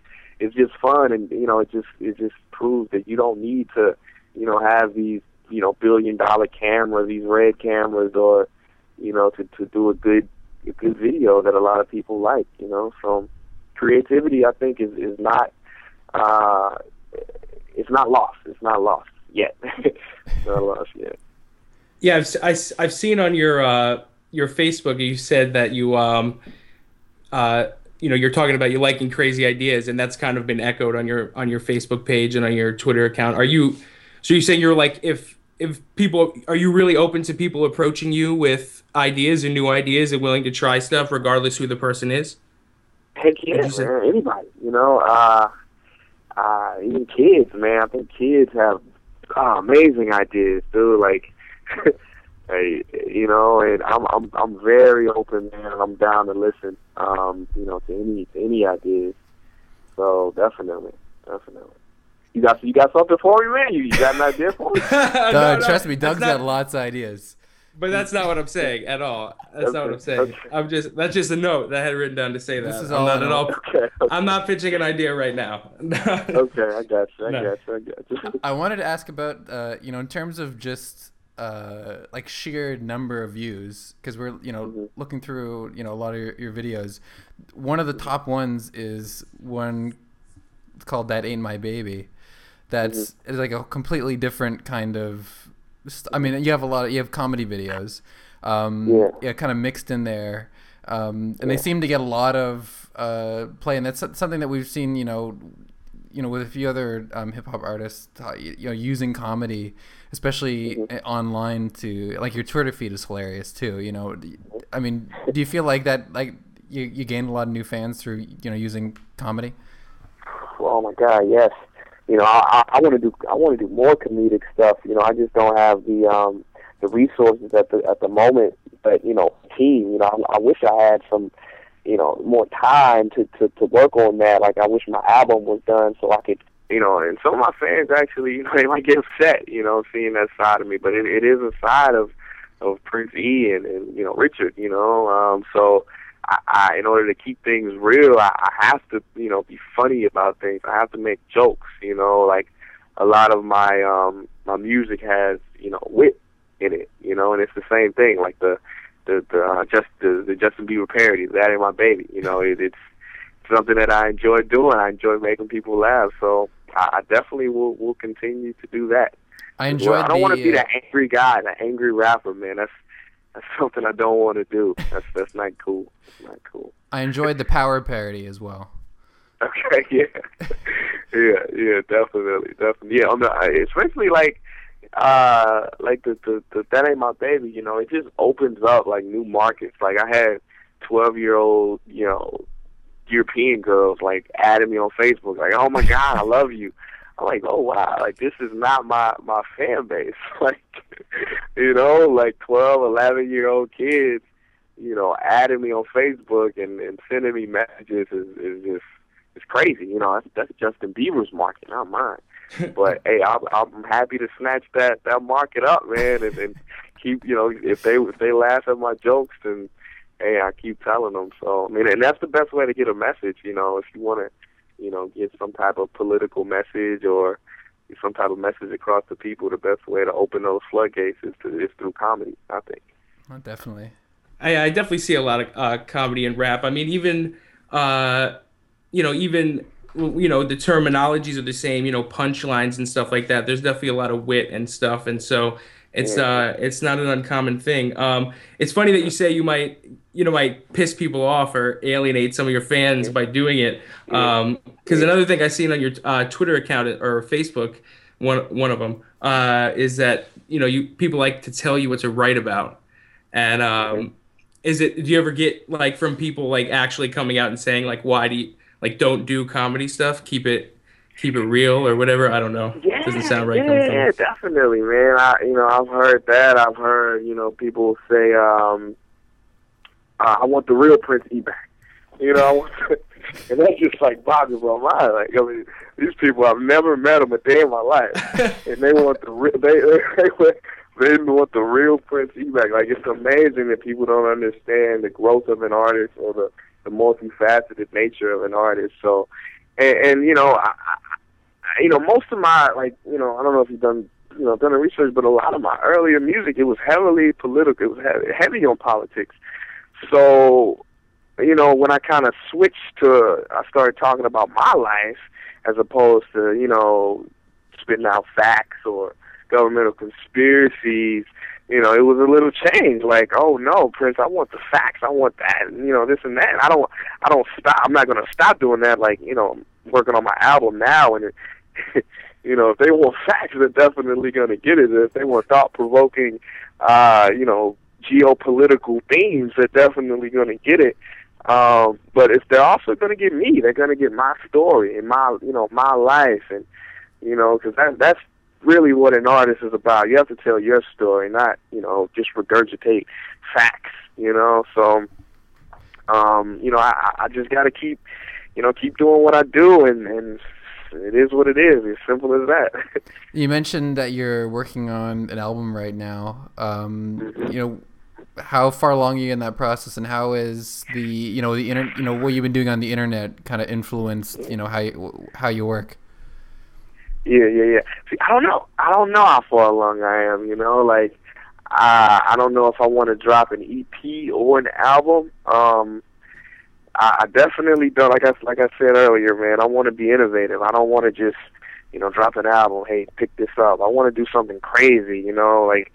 Speaker 3: it's just fun, and you know it just it just proves that you don't need to you know have these you know billion dollar cameras, these red cameras, or you know to to do a good a good video that a lot of people like. You know, so creativity I think is is not uh it's not lost. It's not lost yet. not lost yet.
Speaker 2: Yeah, I've, I, s- I've seen on your uh, your Facebook you said that you um uh you know you're talking about you liking crazy ideas and that's kind of been echoed on your on your Facebook page and on your Twitter account. Are you so you're saying you're like if if people are you really open to people approaching you with ideas and new ideas and willing to try stuff regardless who the person is?
Speaker 3: Heck yeah, man. Anybody, you know, uh, uh, even kids, man. I think kids have uh, amazing ideas, dude. Like, hey, you know, and I'm I'm I'm very open, man. I'm down to listen, um, you know, to any to any ideas. So definitely, definitely. You got you got something for me, man? You, you got an idea for me?
Speaker 1: Doug,
Speaker 2: No, no,
Speaker 1: trust me,
Speaker 2: that's
Speaker 1: Doug's
Speaker 2: not-
Speaker 1: got lots of ideas.
Speaker 2: But that's not what I'm saying at all. That's not what I'm saying.
Speaker 3: okay.
Speaker 2: I'm just that's just a note that I had written down to say that.
Speaker 1: This is
Speaker 2: I'm
Speaker 1: all
Speaker 2: not at all.
Speaker 3: Okay, okay,
Speaker 2: I'm not pitching an idea right now.
Speaker 3: okay. I got you. I
Speaker 2: No.
Speaker 3: got you. I got you.
Speaker 1: I wanted to ask about, uh, you know, in terms of just uh, like sheer number of views, because we're, you know,
Speaker 3: Mhm.
Speaker 1: looking through, you know, a lot of your, your videos. One of the top ones is one called "That Ain't My Baby." That's
Speaker 3: Mm-hmm.
Speaker 1: is like a completely different kind of. I mean, you have a lot of you have comedy videos, um,
Speaker 3: Yeah.
Speaker 1: kind of mixed in there, um, and they seem to get a lot of uh, play, and that's something that we've seen, you know, you know, with a few other um, hip hop artists, uh, you know, using comedy, especially
Speaker 3: Mhm.
Speaker 1: uh, online to like your Twitter feed is hilarious too. You know, I mean, do you feel like that? Like you you gained a lot of new fans through you know using comedy?
Speaker 3: Oh my God, yes. You know, I, I want to do I want to do more comedic stuff. You know, I just don't have the um the resources at the at the moment. But you know, team. You know, I, I wish I had some you know more time to to to work on that. Like I wish my album was done so I could. You know, and some of my fans actually, you know, they might get upset, you know, seeing that side of me. But it, it is a side of of Prince E and, and you know Richard, you know. Um, so I, I, in order to keep things real, I, I have to, you know, be funny about things. I have to make jokes, you know, like a lot of my um my music has, you know, wit in it, you know, and it's the same thing, like the the the uh, just the, the Justin Bieber parody, that ain't my baby, you know, it, it's something that I enjoy doing. I enjoy making people laugh, so I, I definitely will will continue to do that.
Speaker 1: I
Speaker 3: Well,
Speaker 1: enjoyed
Speaker 3: I don't want to be
Speaker 1: uh,
Speaker 3: that angry guy, that angry rapper, man. That's that's something I don't want to do. That's that's not cool. It's not cool.
Speaker 1: I enjoyed the power parody as well.
Speaker 3: Okay, yeah, yeah, yeah, definitely, definitely. Yeah, on the especially like uh like the, the the that ain't my baby. You know, it just opens up like new markets. Like I had twelve year old, you know, European girls like adding me on Facebook, like, oh my god, I love you. I'm like, oh wow, like this is not my my fan base. Like, you know, like twelve, eleven year old kids, you know, adding me on Facebook and and sending me messages is is just it's crazy. You know, that's, that's Justin Bieber's market, not mine. But hey, I'm I'm happy to snatch that that market up, man, and, and keep you know if they if they laugh at my jokes, then hey, I keep telling them. So I mean, and that's the best way to get a message. You know, if you want to, you know, get some type of political message or some type of message across to people, the best way to open those floodgates is to is through comedy. I think.
Speaker 1: Oh, definitely.
Speaker 2: I, I definitely see a lot of uh, comedy and rap. I mean, even uh, you know, even you know, the terminologies are the same. You know, punchlines and stuff like that. There's definitely a lot of wit and stuff, and so it's uh, it's not an uncommon thing. Um, it's funny that you say you might you know might piss people off or alienate some of your fans by doing it. Because um, another thing I seen on your uh, Twitter account or Facebook, one one of them uh, is that you know you people like to tell you what to write about, and um, is it do you ever get like from people like actually coming out and saying like why do you like don't do comedy stuff? Keep it keep it real or whatever? I don't know.
Speaker 3: Yeah,
Speaker 2: doesn't sound right
Speaker 3: yeah, yeah, definitely, man. I, you know, I've heard that. I've heard, you know, people say, um, uh, "I want the real Prince E back." You know, I want to, and that just like boggles my mind. Like, I mean, these people, I've never met them a day in my life, and they want the re- they they they want the real Prince E back. Like, it's amazing that people don't understand the growth of an artist or the the multifaceted nature of an artist. So, and, and you know, I, I, you know, most of my like, you know, I don't know if you've done, you know, done the research, but a lot of my earlier music, it was heavily political. It was heavy, heavy on politics. So, you know, when I kind of switched to, I started talking about my life as opposed to, you know, spitting out facts or governmental conspiracies. You know, it was a little change. Like, oh no, Prince, I want the facts. I want that. And, you know, this and that. I don't. I don't stop. I'm not going to stop doing that. Like, you know, working on my album now, and it, you know, if they want facts, they're definitely going to get it. If they want thought provoking, uh, you know, geopolitical themes, they're definitely going to get it. Um, but if they're also going to get me, they're going to get my story and my, you know, my life, and you know, because that that's really what an artist is about. You have to tell your story, not you know just regurgitate facts. You know, so um, you know, I, I just got to keep, you know, keep doing what I do, and and it is what it is. As simple as that.
Speaker 1: You mentioned that you're working on an album right now. Um, you know, how far along are you in that process, and how is the you know the inter- you know what you've been doing on the internet kind of influenced you know how you, how you work?
Speaker 3: Yeah, yeah, yeah. See, I don't know. I don't know how far along I am. You know, like uh, I don't know if I want to drop an EP or an album. Um, I, I definitely don't. Like I like I said earlier, man. I want to be innovative. I don't want to just you know drop an album. Hey, pick this up. I want to do something crazy. You know, like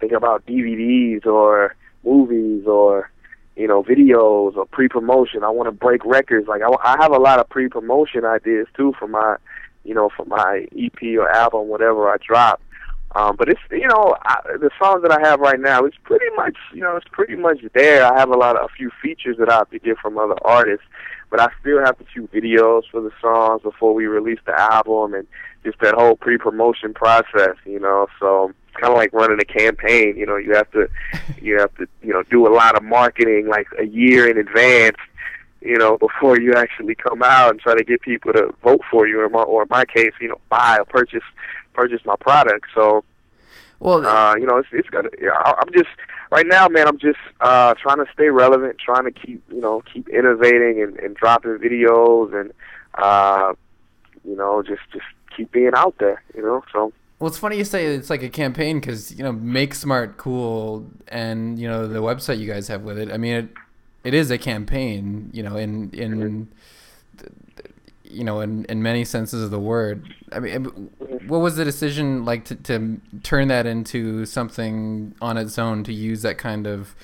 Speaker 3: think about DVDs or movies or you know videos or pre-promotion. I want to break records. Like I, I have a lot of pre-promotion ideas too for my you know, for my EP or album, whatever I drop. Um, but it's you know I, the songs that I have right now. It's pretty much you know it's pretty much there. I have a lot of a few features that I have to get from other artists, but I still have to shoot videos for the songs before we release the album and just that whole pre-promotion process. You know, so kind of like running a campaign. You know, you have to you have to you know do a lot of marketing like a year in advance you know, before you actually come out and try to get people to vote for you, or, my, or in my case, you know, buy or purchase purchase my product. So,
Speaker 1: well,
Speaker 3: uh, you know, it's it's gonna. Yeah, I'm just right now, man. I'm just uh, trying to stay relevant, trying to keep you know keep innovating and, and dropping videos, and uh, you know, just just keep being out there. You know, so.
Speaker 1: Well, it's funny you say it's like a campaign because you know, make smart cool, and you know the website you guys have with it. I mean, it it is a campaign, you know, in in you know, in, in many senses of the word. I mean, what was the decision like to, to turn that into something on its own to use that kind of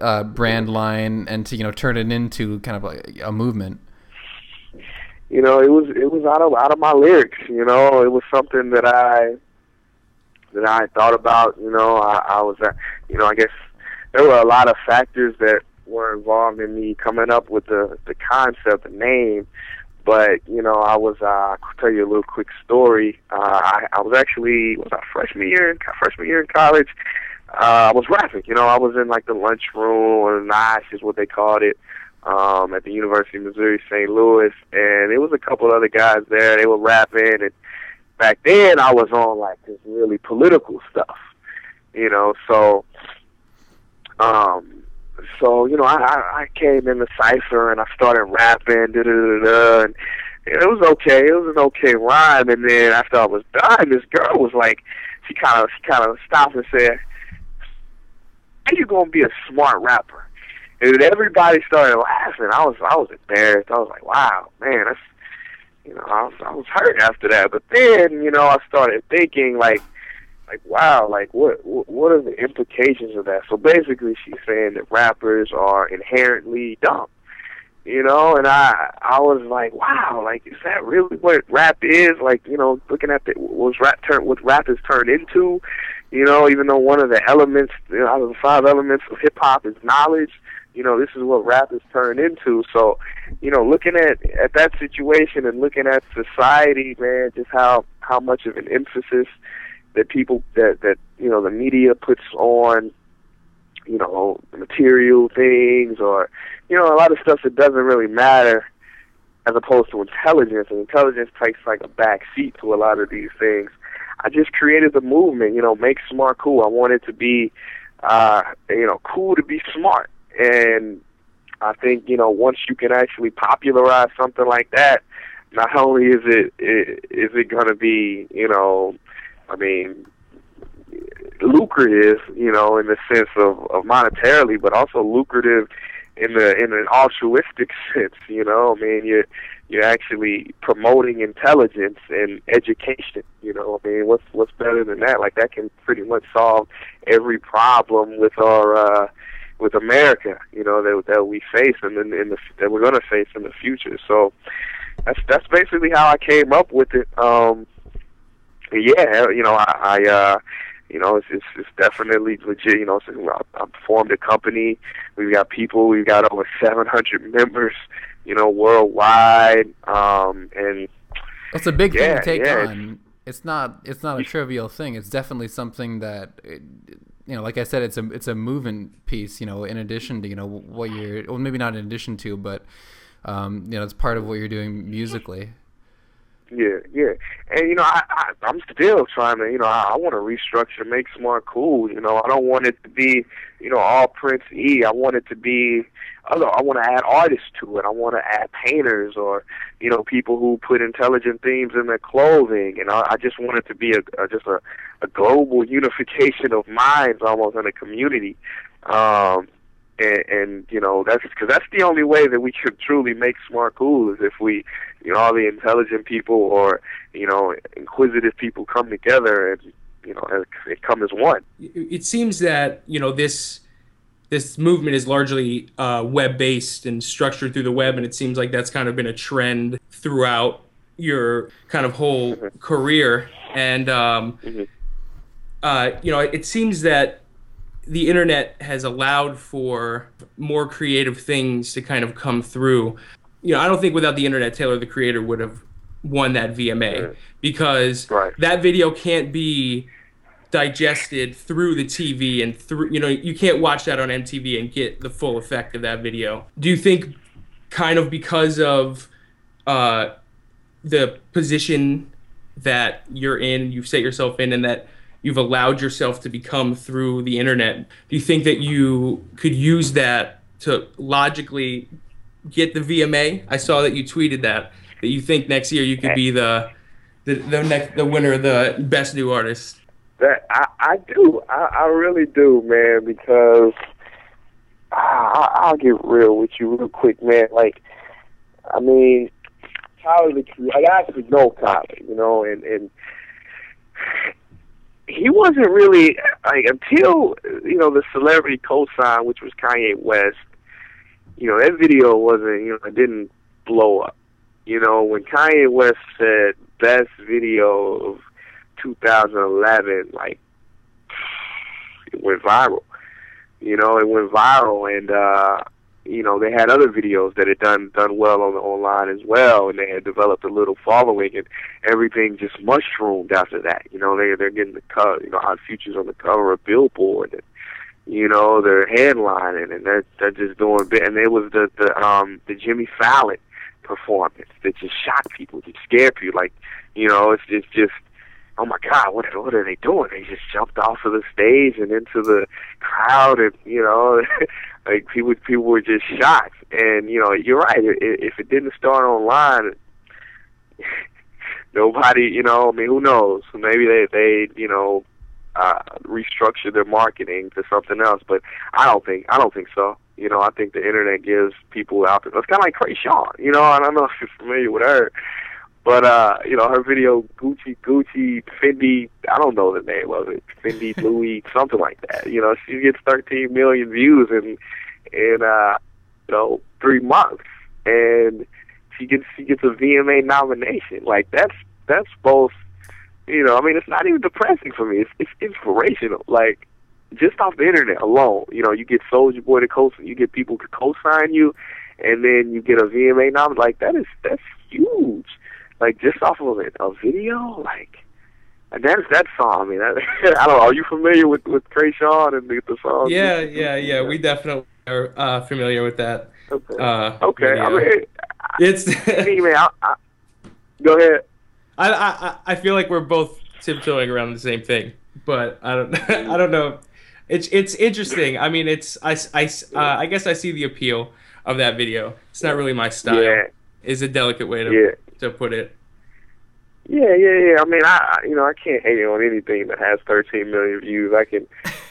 Speaker 1: uh, brand line and to you know turn it into kind of like a movement?
Speaker 3: You know, it was it was out of out of my lyrics. You know, it was something that I that I thought about. You know, I, I was, uh, you know, I guess there were a lot of factors that were involved in me coming up with the the concept, the name. But you know, I was. Uh, I'll tell you a little quick story. Uh, I, I was actually was I freshman year in freshman year in college. Uh, I was rapping. You know, I was in like the lunchroom or the NOSH is what they called it. Um, at the University of Missouri St. Louis, and there was a couple other guys there. They were rapping, and back then I was on like this really political stuff, you know. So, um, so you know, I, I came in the cipher and I started rapping, da da da da, and it was okay. It was an okay rhyme, and then after I was done, this girl was like, she kind of she kind of stopped and said, "How you gonna be a smart rapper?" And everybody started laughing. I was I was embarrassed. I was like, "Wow, man, that's you know, I was, I was hurt after that." But then, you know, I started thinking like, like, wow, like what what are the implications of that? So basically, she's saying that rappers are inherently dumb you know and i i was like wow like is that really what rap is like you know looking at the was rap turn what rap is turned into you know even though one of the elements you know, out of the five elements of hip hop is knowledge you know this is what rap has turned into so you know looking at at that situation and looking at society man just how how much of an emphasis that people that that you know the media puts on you know material things or you know, a lot of stuff that doesn't really matter as opposed to intelligence, and intelligence takes like a back seat to a lot of these things. I just created the movement, you know, make smart cool. I wanted to be, uh, you know, cool to be smart, and I think you know once you can actually popularize something like that, not only is it, it is it going to be, you know, I mean, lucrative, you know, in the sense of, of monetarily, but also lucrative in the in an altruistic sense. You know, I mean, you're you're actually promoting intelligence and education. You know, I mean, what's what's better than that? Like that can pretty much solve every problem with our uh, with America. You know that that we face and in, in the that we're going to face in the future. So that's that's basically how I came up with it. Um, yeah, you know, I, I uh, you know, it's it's, it's definitely legit. You know, so I, I formed a company. We've got people. We've got over 700 members. You know, worldwide. Um, and
Speaker 1: it's a big yeah, thing to take yeah, on. It's not. It's not a trivial thing. It's definitely something that. It, you know, like I said, it's a it's a moving piece. You know, in addition to you know what you're, well, maybe not in addition to, but um, you know, it's part of what you're doing musically.
Speaker 3: Yeah, yeah, and you know, I, I I'm still trying to, you know, I, I want to restructure, make smart cool. You know, I don't want it to be, you know, all Prince E. I want it to be, other. I want to add artists to it. I want to add painters or, you know, people who put intelligent themes in their clothing, and I, I just want it to be a, a just a, a global unification of minds, almost in a community. Um, and, and you know that's because that's the only way that we can truly make smart cool is if we you know all the intelligent people or you know inquisitive people come together and you know it come as one
Speaker 2: it seems that you know this this movement is largely uh, web based and structured through the web and it seems like that's kind of been a trend throughout your kind of whole mm-hmm. career and um, mm-hmm. uh, you know it seems that the internet has allowed for more creative things to kind of come through. You know, I don't think without the internet, Tyler the Creator would have won that VMA right. because
Speaker 3: right.
Speaker 2: that video can't be digested through the TV and through you know you can't watch that on MTV and get the full effect of that video. Do you think kind of because of uh, the position that you're in, you've set yourself in, and that you've allowed yourself to become through the internet. Do you think that you could use that to logically get the VMA? I saw that you tweeted that that you think next year you could be the the the next the winner of the best new artist.
Speaker 3: That I, I do. I, I really do, man, because I, I'll get real with you real quick, man. Like, I mean, Tyler, I actually know Tyler, you know, and and he wasn't really like until you know the celebrity cosign, which was Kanye West. You know that video wasn't you know it didn't blow up. You know when Kanye West said best video of 2011, like it went viral. You know it went viral, and uh you know they had other videos that had done done well on the online as well, and they had developed a little following, and everything just mushroomed after that. You know they they're getting the cover, you know, Odd Futures on the cover of Billboard, and you know they're headlining, and they're they're just doing bit. And it was the the um the Jimmy Fallon performance that just shocked people, just scared people. Like you know it's it's just oh my god, what what are they doing? They just jumped off of the stage and into the crowd, and you know, like people people were just shocked. And you know, you're right. If it didn't start online, nobody, you know, I mean, who knows? Maybe they they you know uh, restructure their marketing to something else, but I don't think I don't think so. You know, I think the internet gives people out there. It's kind of like Kreayshawn. You know, I don't know if you're familiar with her, but uh, you know, her video Gucci Gucci Fendi. I don't know the name of it. Fendi Louis something like that. You know, she gets 13 million views in in uh, you know three months, and she gets she gets a VMA nomination. Like that's that's both. You know, I mean, it's not even depressing for me. It's it's inspirational. Like just off the internet alone, you know, you get Soulja Boy to co you get people to co-sign you, and then you get a VMA nomination. Like that is that's huge. Like just off of a, a video, like. And that's that song. I mean, that, I don't know. Are you familiar with with Kreayshawn and the, the song?
Speaker 2: Yeah, yeah, yeah. We definitely are uh, familiar with that.
Speaker 3: Okay.
Speaker 2: Uh,
Speaker 3: okay. I mean,
Speaker 2: It's.
Speaker 3: anyway, I, I, go ahead.
Speaker 2: I, I I feel like we're both tiptoeing around the same thing, but I don't I don't know. It's it's interesting. I mean, it's I I uh, I guess I see the appeal of that video. It's not really my style.
Speaker 3: Yeah.
Speaker 2: Is a delicate way to
Speaker 3: Yeah.
Speaker 2: to put it.
Speaker 3: Yeah, yeah, yeah. I mean, I you know I can't hate on anything that has 13 million views. I can,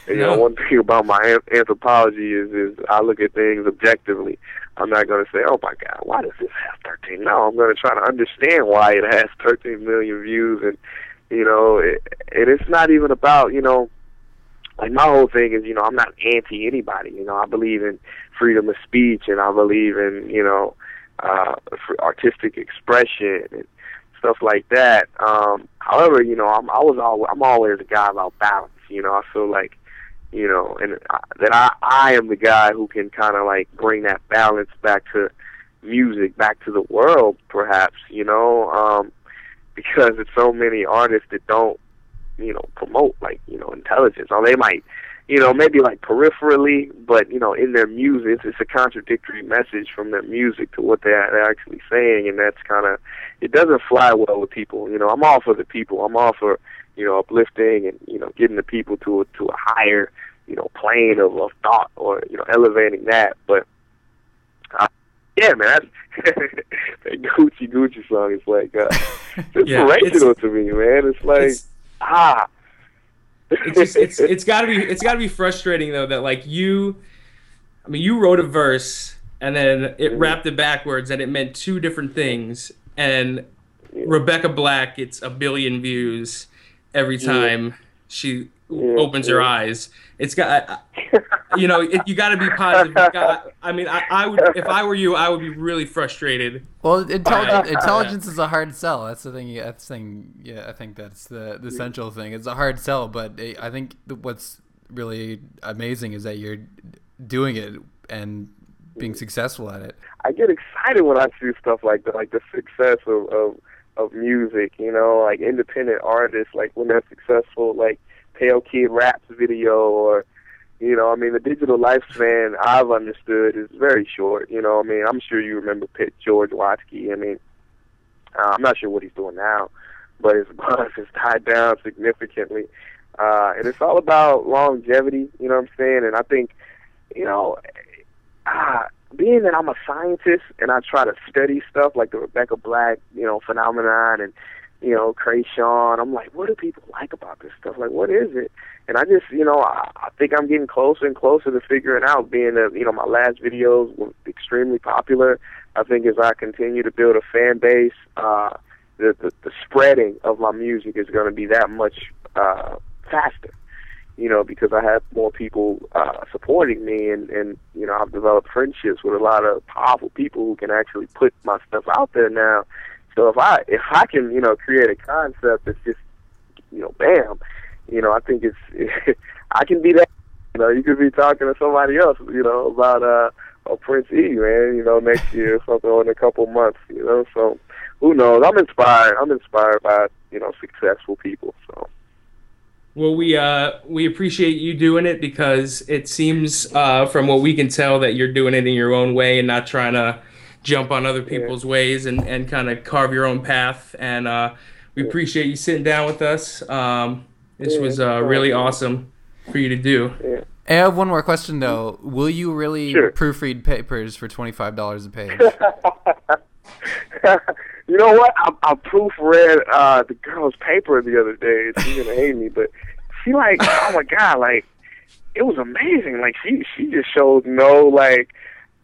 Speaker 3: you know, one thing about my anthropology is is I look at things objectively. I'm not going to say, oh my God, why does this have 13? No, I'm going to try to understand why it has 13 million views, and you know, it, and it's not even about you know, like my whole thing is you know I'm not anti anybody. You know, I believe in freedom of speech, and I believe in you know, uh, artistic expression and stuff like that. Um, however, you know, I'm I was always I'm always a guy about balance. You know, I feel like, you know, and I, that I I am the guy who can kind of like bring that balance back to music, back to the world, perhaps. You know, um, because it's so many artists that don't, you know, promote like you know intelligence, or they might. You know, maybe like peripherally, but you know, in their music, it's, a contradictory message from their music to what they're, they're actually saying, and that's kind of it doesn't fly well with people. You know, I'm all for the people. I'm all for you know uplifting and you know getting the people to a, to a higher you know plane of, of thought or you know elevating that. But uh, yeah, man, that's, that Gucci Gucci song is like uh, it's
Speaker 2: Yeah,
Speaker 3: inspirational to me, man. It's like
Speaker 2: It's
Speaker 3: ah.
Speaker 2: it's just, it's it's got to be it's got to be frustrating though that like you I mean you wrote a verse and then it wrapped it backwards and it meant two different things and Rebecca Black gets a billion views every time she
Speaker 3: Yeah,
Speaker 2: opens her eyes. It's got I- I- you know it, you got to be positive. Got- I mean I, I would if I were you I would be really frustrated.
Speaker 1: Well, intelligence, intelligence is a hard sell. That's the thing. That's the thing. Yeah, I think that's the the central thing. It's a hard sell, but it, I think what's really amazing is that you're doing it and being successful at it.
Speaker 3: I get excited when I see stuff like that, like the success of, of of music. You know, like independent artists, like when they're successful, like Pale Kid Rap's video, or you know, I mean, the digital lifespan I've understood is very short. You know, I mean, I'm sure you remember Pit George Watsky. I mean, uh, I'm not sure what he's doing now, but his buzz has tied down significantly. Uh, and it's all about longevity, you know what I'm saying? And I think, you know, ah, being that I'm a scientist and I try to study stuff like the Rebecca Black, you know, phenomenon and, you know, Kreayshawn, I'm like, what do people like about this stuff? Like, what is it? And I just, you know, I, I think I'm getting closer and closer to figuring out. Being that, you know, my last videos were extremely popular. I think as I continue to build a fan base, uh, the, the the spreading of my music is going to be that much uh, faster. You know, because I have more people uh, supporting me, and and you know, I've developed friendships with a lot of powerful people who can actually put my stuff out there now. So if I if I can, you know, create a concept that's just, you know, bam, you know, I think it's I can be that. You know, you could be talking to somebody else, you know, about uh, a Prince E, man. You know, next year or something, or in a couple months. You know, so who knows? I'm inspired. I'm inspired by you know successful people. So
Speaker 2: Well, we uh we appreciate you doing it because it seems uh from what we can tell that you're doing it in your own way and not trying to jump on other people's ways and and kind of carve your own path. And uh, we appreciate you sitting down with us. Um, this
Speaker 3: Yeah,
Speaker 2: was uh, really awesome for you to do.
Speaker 3: yeah.
Speaker 1: I have one more question though. Will you really
Speaker 3: Sure.
Speaker 1: proofread papers for twenty five dollars a page?
Speaker 3: you know what? I, I proofread uh, the girl's paper the other day. She's gonna hate me, but she like, oh my god, like it was amazing. Like she she just showed no like.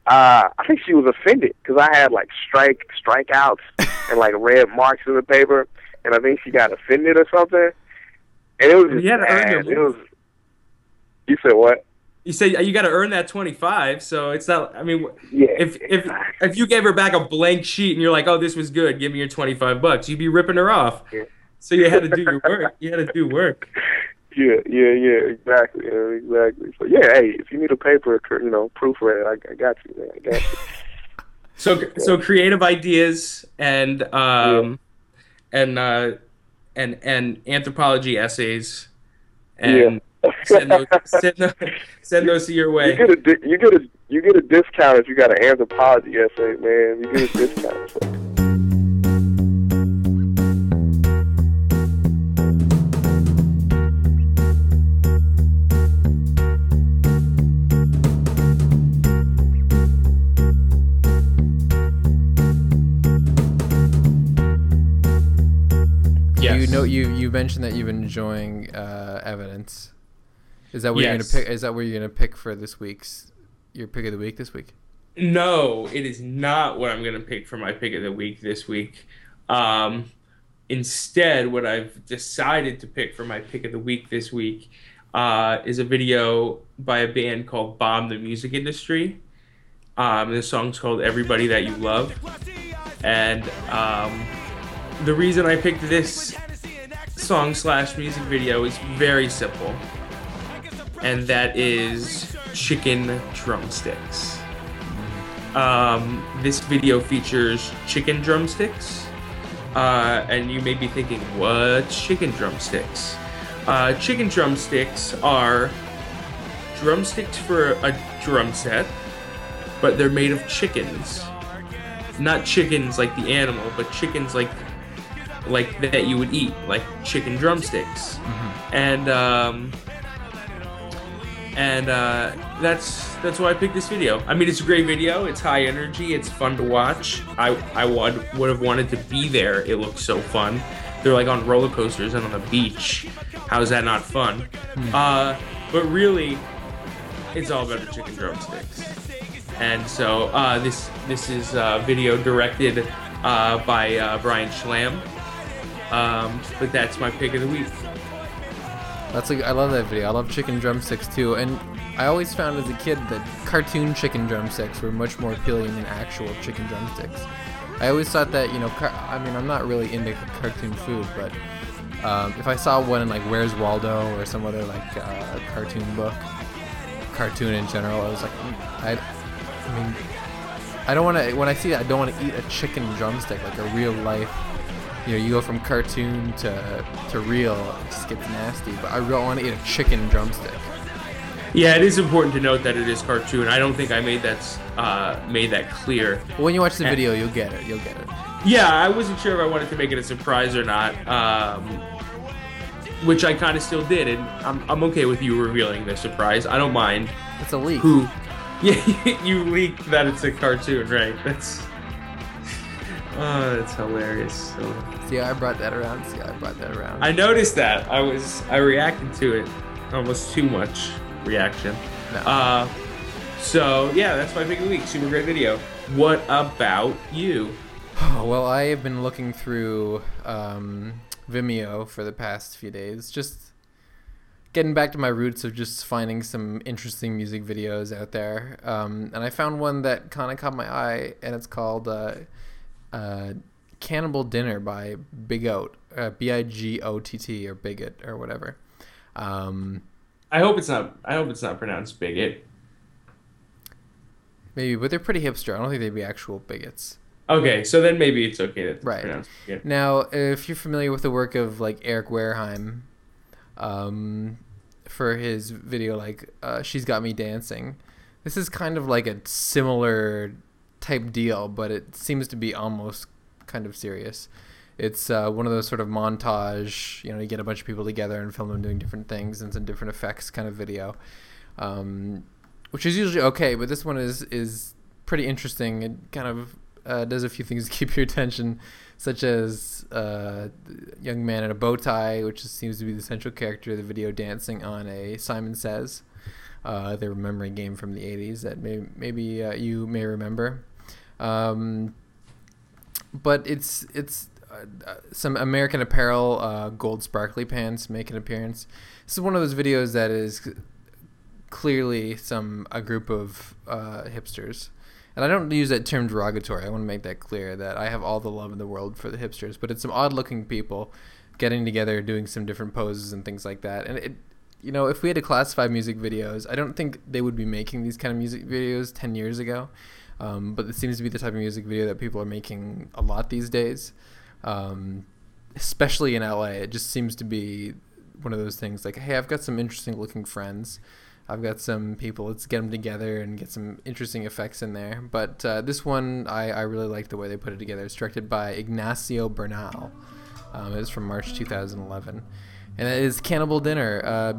Speaker 3: Uh, I think she was offended because I had like strike strikeouts and like red marks in the paper, and I think she got offended or something. And it was just
Speaker 2: You had to earn your
Speaker 3: It was. You said what?
Speaker 2: You say you got to earn that twenty five, so it's not. I mean,
Speaker 3: Yeah.
Speaker 2: if if
Speaker 3: exactly.
Speaker 2: if you gave her back a blank sheet and you're like, "Oh, this was good. Give me your twenty five bucks," you'd be ripping her off.
Speaker 3: Yeah.
Speaker 2: So you had to do your work. You had to do work.
Speaker 3: Yeah, yeah, yeah, exactly, yeah, exactly. So yeah, hey, if you need a paper, you know, proofread, I, I got you, man, I got you.
Speaker 2: So so creative ideas and um and uh and and anthropology essays and send those send those, send those to your way.
Speaker 3: You
Speaker 2: way.
Speaker 3: get a di- you get a you get a discount if you got an anthropology essay, man. You get a discount. So.
Speaker 1: You know, you you mentioned that you've been enjoying uh, evidence. Is that what
Speaker 2: Yes.
Speaker 1: you're gonna pick? Is that what you're gonna pick for this week's your pick of the week this week?
Speaker 2: No, it is not what I'm going to pick for my pick of the week this week. Um, instead, what I've decided to pick for my pick of the week this week uh, is a video by a band called Bomb the Music Industry. Um, the song's called Everybody That You Love. And um, the reason I picked this song slash music video is very simple. And that is chicken drumsticks. Um, this video features chicken drumsticks. Uh, and you may be thinking, what chicken drumsticks? Uh, chicken drumsticks are drumsticks for a drum set, but they're made of chickens. Not chickens like the animal, but chickens like like that you would eat, like chicken drumsticks. And um, and uh, that's that's why I picked this video. I mean, it's a great video. It's high energy. It's fun to watch. I I would would have wanted to be there. It looks so fun. They're like on roller coasters and on the beach. How is that not fun? Uh, but really, it's all about the chicken drumsticks. And so uh, this this is a video directed uh, by uh, Brian Schlam. Um, but that's my pick of the week.
Speaker 1: That's like I love that video. I love chicken drumsticks too, and I always found as a kid that cartoon chicken drumsticks were much more appealing than actual chicken drumsticks. I always thought that you know, car- I mean, I'm not really into cartoon food, but um, if I saw one in like Where's Waldo or some other like uh, cartoon book, cartoon in general, I was like, mm, I, I mean, I don't want to. When I see that, I don't want to eat a chicken drumstick like a real life. You know, you go from cartoon to to real, it just gets nasty. But I really want to eat a chicken drumstick.
Speaker 2: Yeah, it is important to note that it is cartoon. I don't think I made that uh, made that clear.
Speaker 1: When you watch the
Speaker 2: Eh.
Speaker 1: video, you'll get it. You'll get it.
Speaker 2: Yeah, I wasn't sure if I wanted to make it a surprise or not, um, which I kind of still did, and I'm, I'm okay with you revealing the surprise. I don't mind.
Speaker 1: It's a leak.
Speaker 2: Who? Yeah, you leaked that it's a cartoon, right? That's. Oh, that's hilarious. So-
Speaker 1: See I brought that around. See I brought that around.
Speaker 2: I noticed that. I was I reacted to it almost too much reaction.
Speaker 1: No.
Speaker 2: Uh, so yeah, that's my pick of the week. Super great video. What about you?
Speaker 1: Well, I have been looking through um, Vimeo for the past few days, just getting back to my roots of just finding some interesting music videos out there. Um, and I found one that kind of caught my eye, and it's called uh, uh, "Cannibal Dinner" by Big Oat, uh, B I G O T T, or Bigot, or whatever. Um,
Speaker 2: I hope it's not. I hope it's not pronounced bigot.
Speaker 1: maybe, but they're pretty hipster. I don't think they'd be actual bigots.
Speaker 2: Okay, so then maybe it's okay to
Speaker 1: Right.
Speaker 2: pronounce bigot.
Speaker 1: Now, if you're familiar with the work of like Eric Wareheim, um, for his video like uh, "She's Got Me Dancing," this is kind of like a similar type deal, but it seems to be almost kind of serious. It's uh, one of those sort of montage, you know, you get a bunch of people together and film them doing different things and some different effects kind of video, um, which is usually okay. But this one is is pretty interesting and kind of uh, does a few things to keep your attention, such as uh, young man in a bow tie, which seems to be the central character of the video, dancing on a Simon Says, uh, the memory game from the '80s that may, maybe uh, you may remember. Um, but it's it's uh, some American Apparel uh, gold sparkly pants make an appearance. This is one of those videos that is clearly some a group of uh, hipsters. And I don't use that term derogatory. I want to make that clear that I have all the love in the world for the hipsters, but it's some odd-looking people getting together, doing some different poses and things like that. And it, you know, if we had to classify music videos, I don't think they would be making these kind of music videos ten years ago. Um, but it seems to be the type of music video that people are making a lot these days, um, especially in LA. It just seems to be one of those things like, hey, I've got some interesting looking friends. I've got some people. Let's get them together and get some interesting effects in there. But uh, this one, I, I really like the way they put it together. It's directed by Ignacio Bernal. Um, was from March 2011. And it is Cannibal Dinner, uh,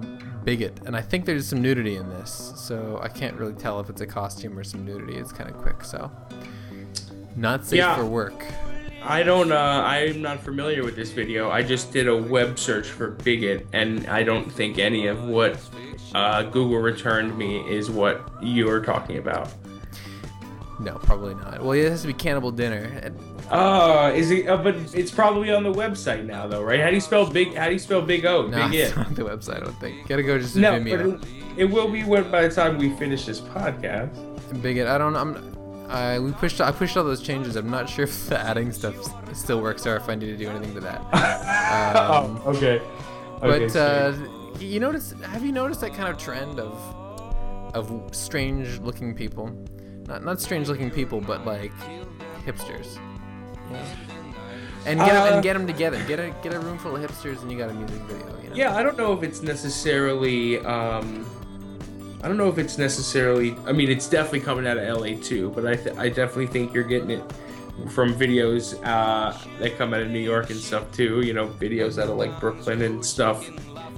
Speaker 1: Bigot. And I think there's some nudity in this. So I can't really tell if it's a costume or some nudity. It's kind of quick. So not safe
Speaker 2: Yeah.
Speaker 1: for work.
Speaker 2: I don't. Uh, I'm not familiar with this video. I just did a web search for bigot, and I don't think any of what uh, Google returned me is what you're talking about.
Speaker 1: No, probably not. Well, it has to be Cannibal Dinner.
Speaker 2: Uh, is it? Uh, but it's probably on the website now, though, right? How do you spell big? How do you spell big O?
Speaker 1: No,
Speaker 2: big
Speaker 1: it's
Speaker 2: it.
Speaker 1: on the website, I don't think. Gotta go just to
Speaker 2: No, but
Speaker 1: Vimeo.
Speaker 2: it, it will be when by the time we finish this podcast.
Speaker 1: Bigot. I don't. I'm. I we pushed. I pushed all those changes. I'm not sure if the adding stuff still works or if I need to do anything to that. Um,
Speaker 2: oh, okay.
Speaker 1: but
Speaker 2: Okay,
Speaker 1: uh, you notice? Have you noticed that kind of trend of of strange-looking people? Not not strange-looking people, but like hipsters. And get
Speaker 2: Uh,
Speaker 1: and get them together. Get a get a room full of hipsters, and you got a music video. You know?
Speaker 2: Yeah, I don't know if it's necessarily. Um, I don't know if it's necessarily. I mean, it's definitely coming out of LA too, but I, th- I definitely think you're getting it from videos uh, that come out of New York and stuff too. You know, videos out of like Brooklyn and stuff.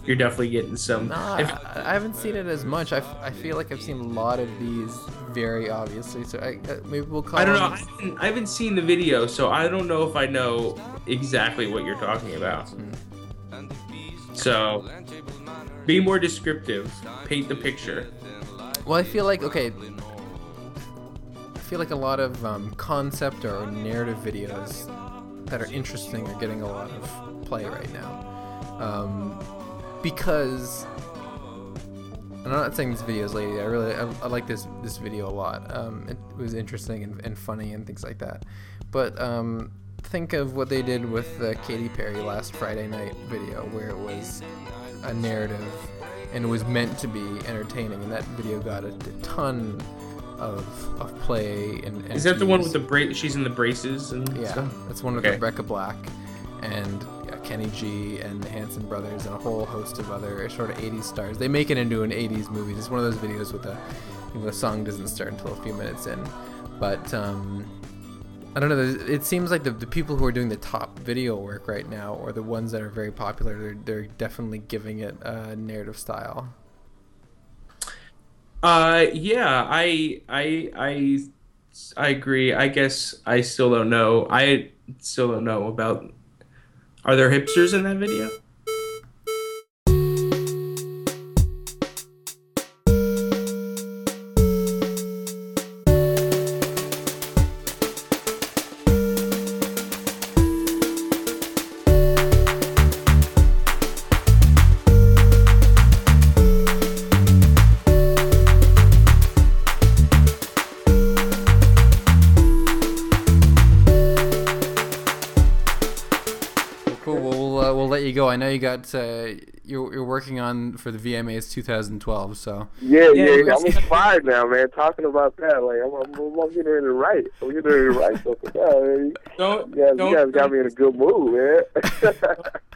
Speaker 2: You're definitely getting some.
Speaker 1: Nah,
Speaker 2: if-
Speaker 1: I, haven't seen it as much. I, f- I feel like I've seen a lot of these very obviously. So I, uh, maybe we'll call.
Speaker 2: I don't know. I haven't, I haven't seen the video, so I don't know if I know exactly what you're talking about. So, be more descriptive. Paint the picture.
Speaker 1: Well, I feel like okay. I feel like a lot of um, concept or narrative videos that are interesting are getting a lot of play right now, um, because. and I'm not saying this video is lady. I really I, I like this this video a lot. Um, it was interesting and, and funny and things like that. But um, think of what they did with the Katy Perry last Friday night video, where it was a narrative and it was meant to be entertaining, and that video got a, a ton of of play and. and
Speaker 2: Is that the one with the bra- She's in the braces and
Speaker 1: Yeah,
Speaker 2: stuff.
Speaker 1: that's one with
Speaker 2: Okay.
Speaker 1: Rebecca Black and Kenny G and the Hanson brothers and a whole host of other sort of 80s stars. They make it into an 80s movie. It's one of those videos with the, you know, the song doesn't start until a few minutes in. But um, I don't know. It seems like the, the people who are doing the top video work right now, or the ones that are very popular, they're, they're definitely giving it a narrative style.
Speaker 2: Uh, yeah, I, I, I, I agree. I guess I still don't know. I still don't know about. Are there hipsters in that video?
Speaker 1: I know you got uh, you're, you're working on for the VMAs 2012. So
Speaker 3: Yeah,
Speaker 2: Yeah,
Speaker 3: yeah,
Speaker 2: we-
Speaker 3: I'm inspired now, man. Talking about that, like I'm, I'm, I'm getting ready to write. I'm getting ready to write something. Yeah, man.
Speaker 2: Don't,
Speaker 3: You guys,
Speaker 2: don't,
Speaker 3: you guys got me in a good mood, man.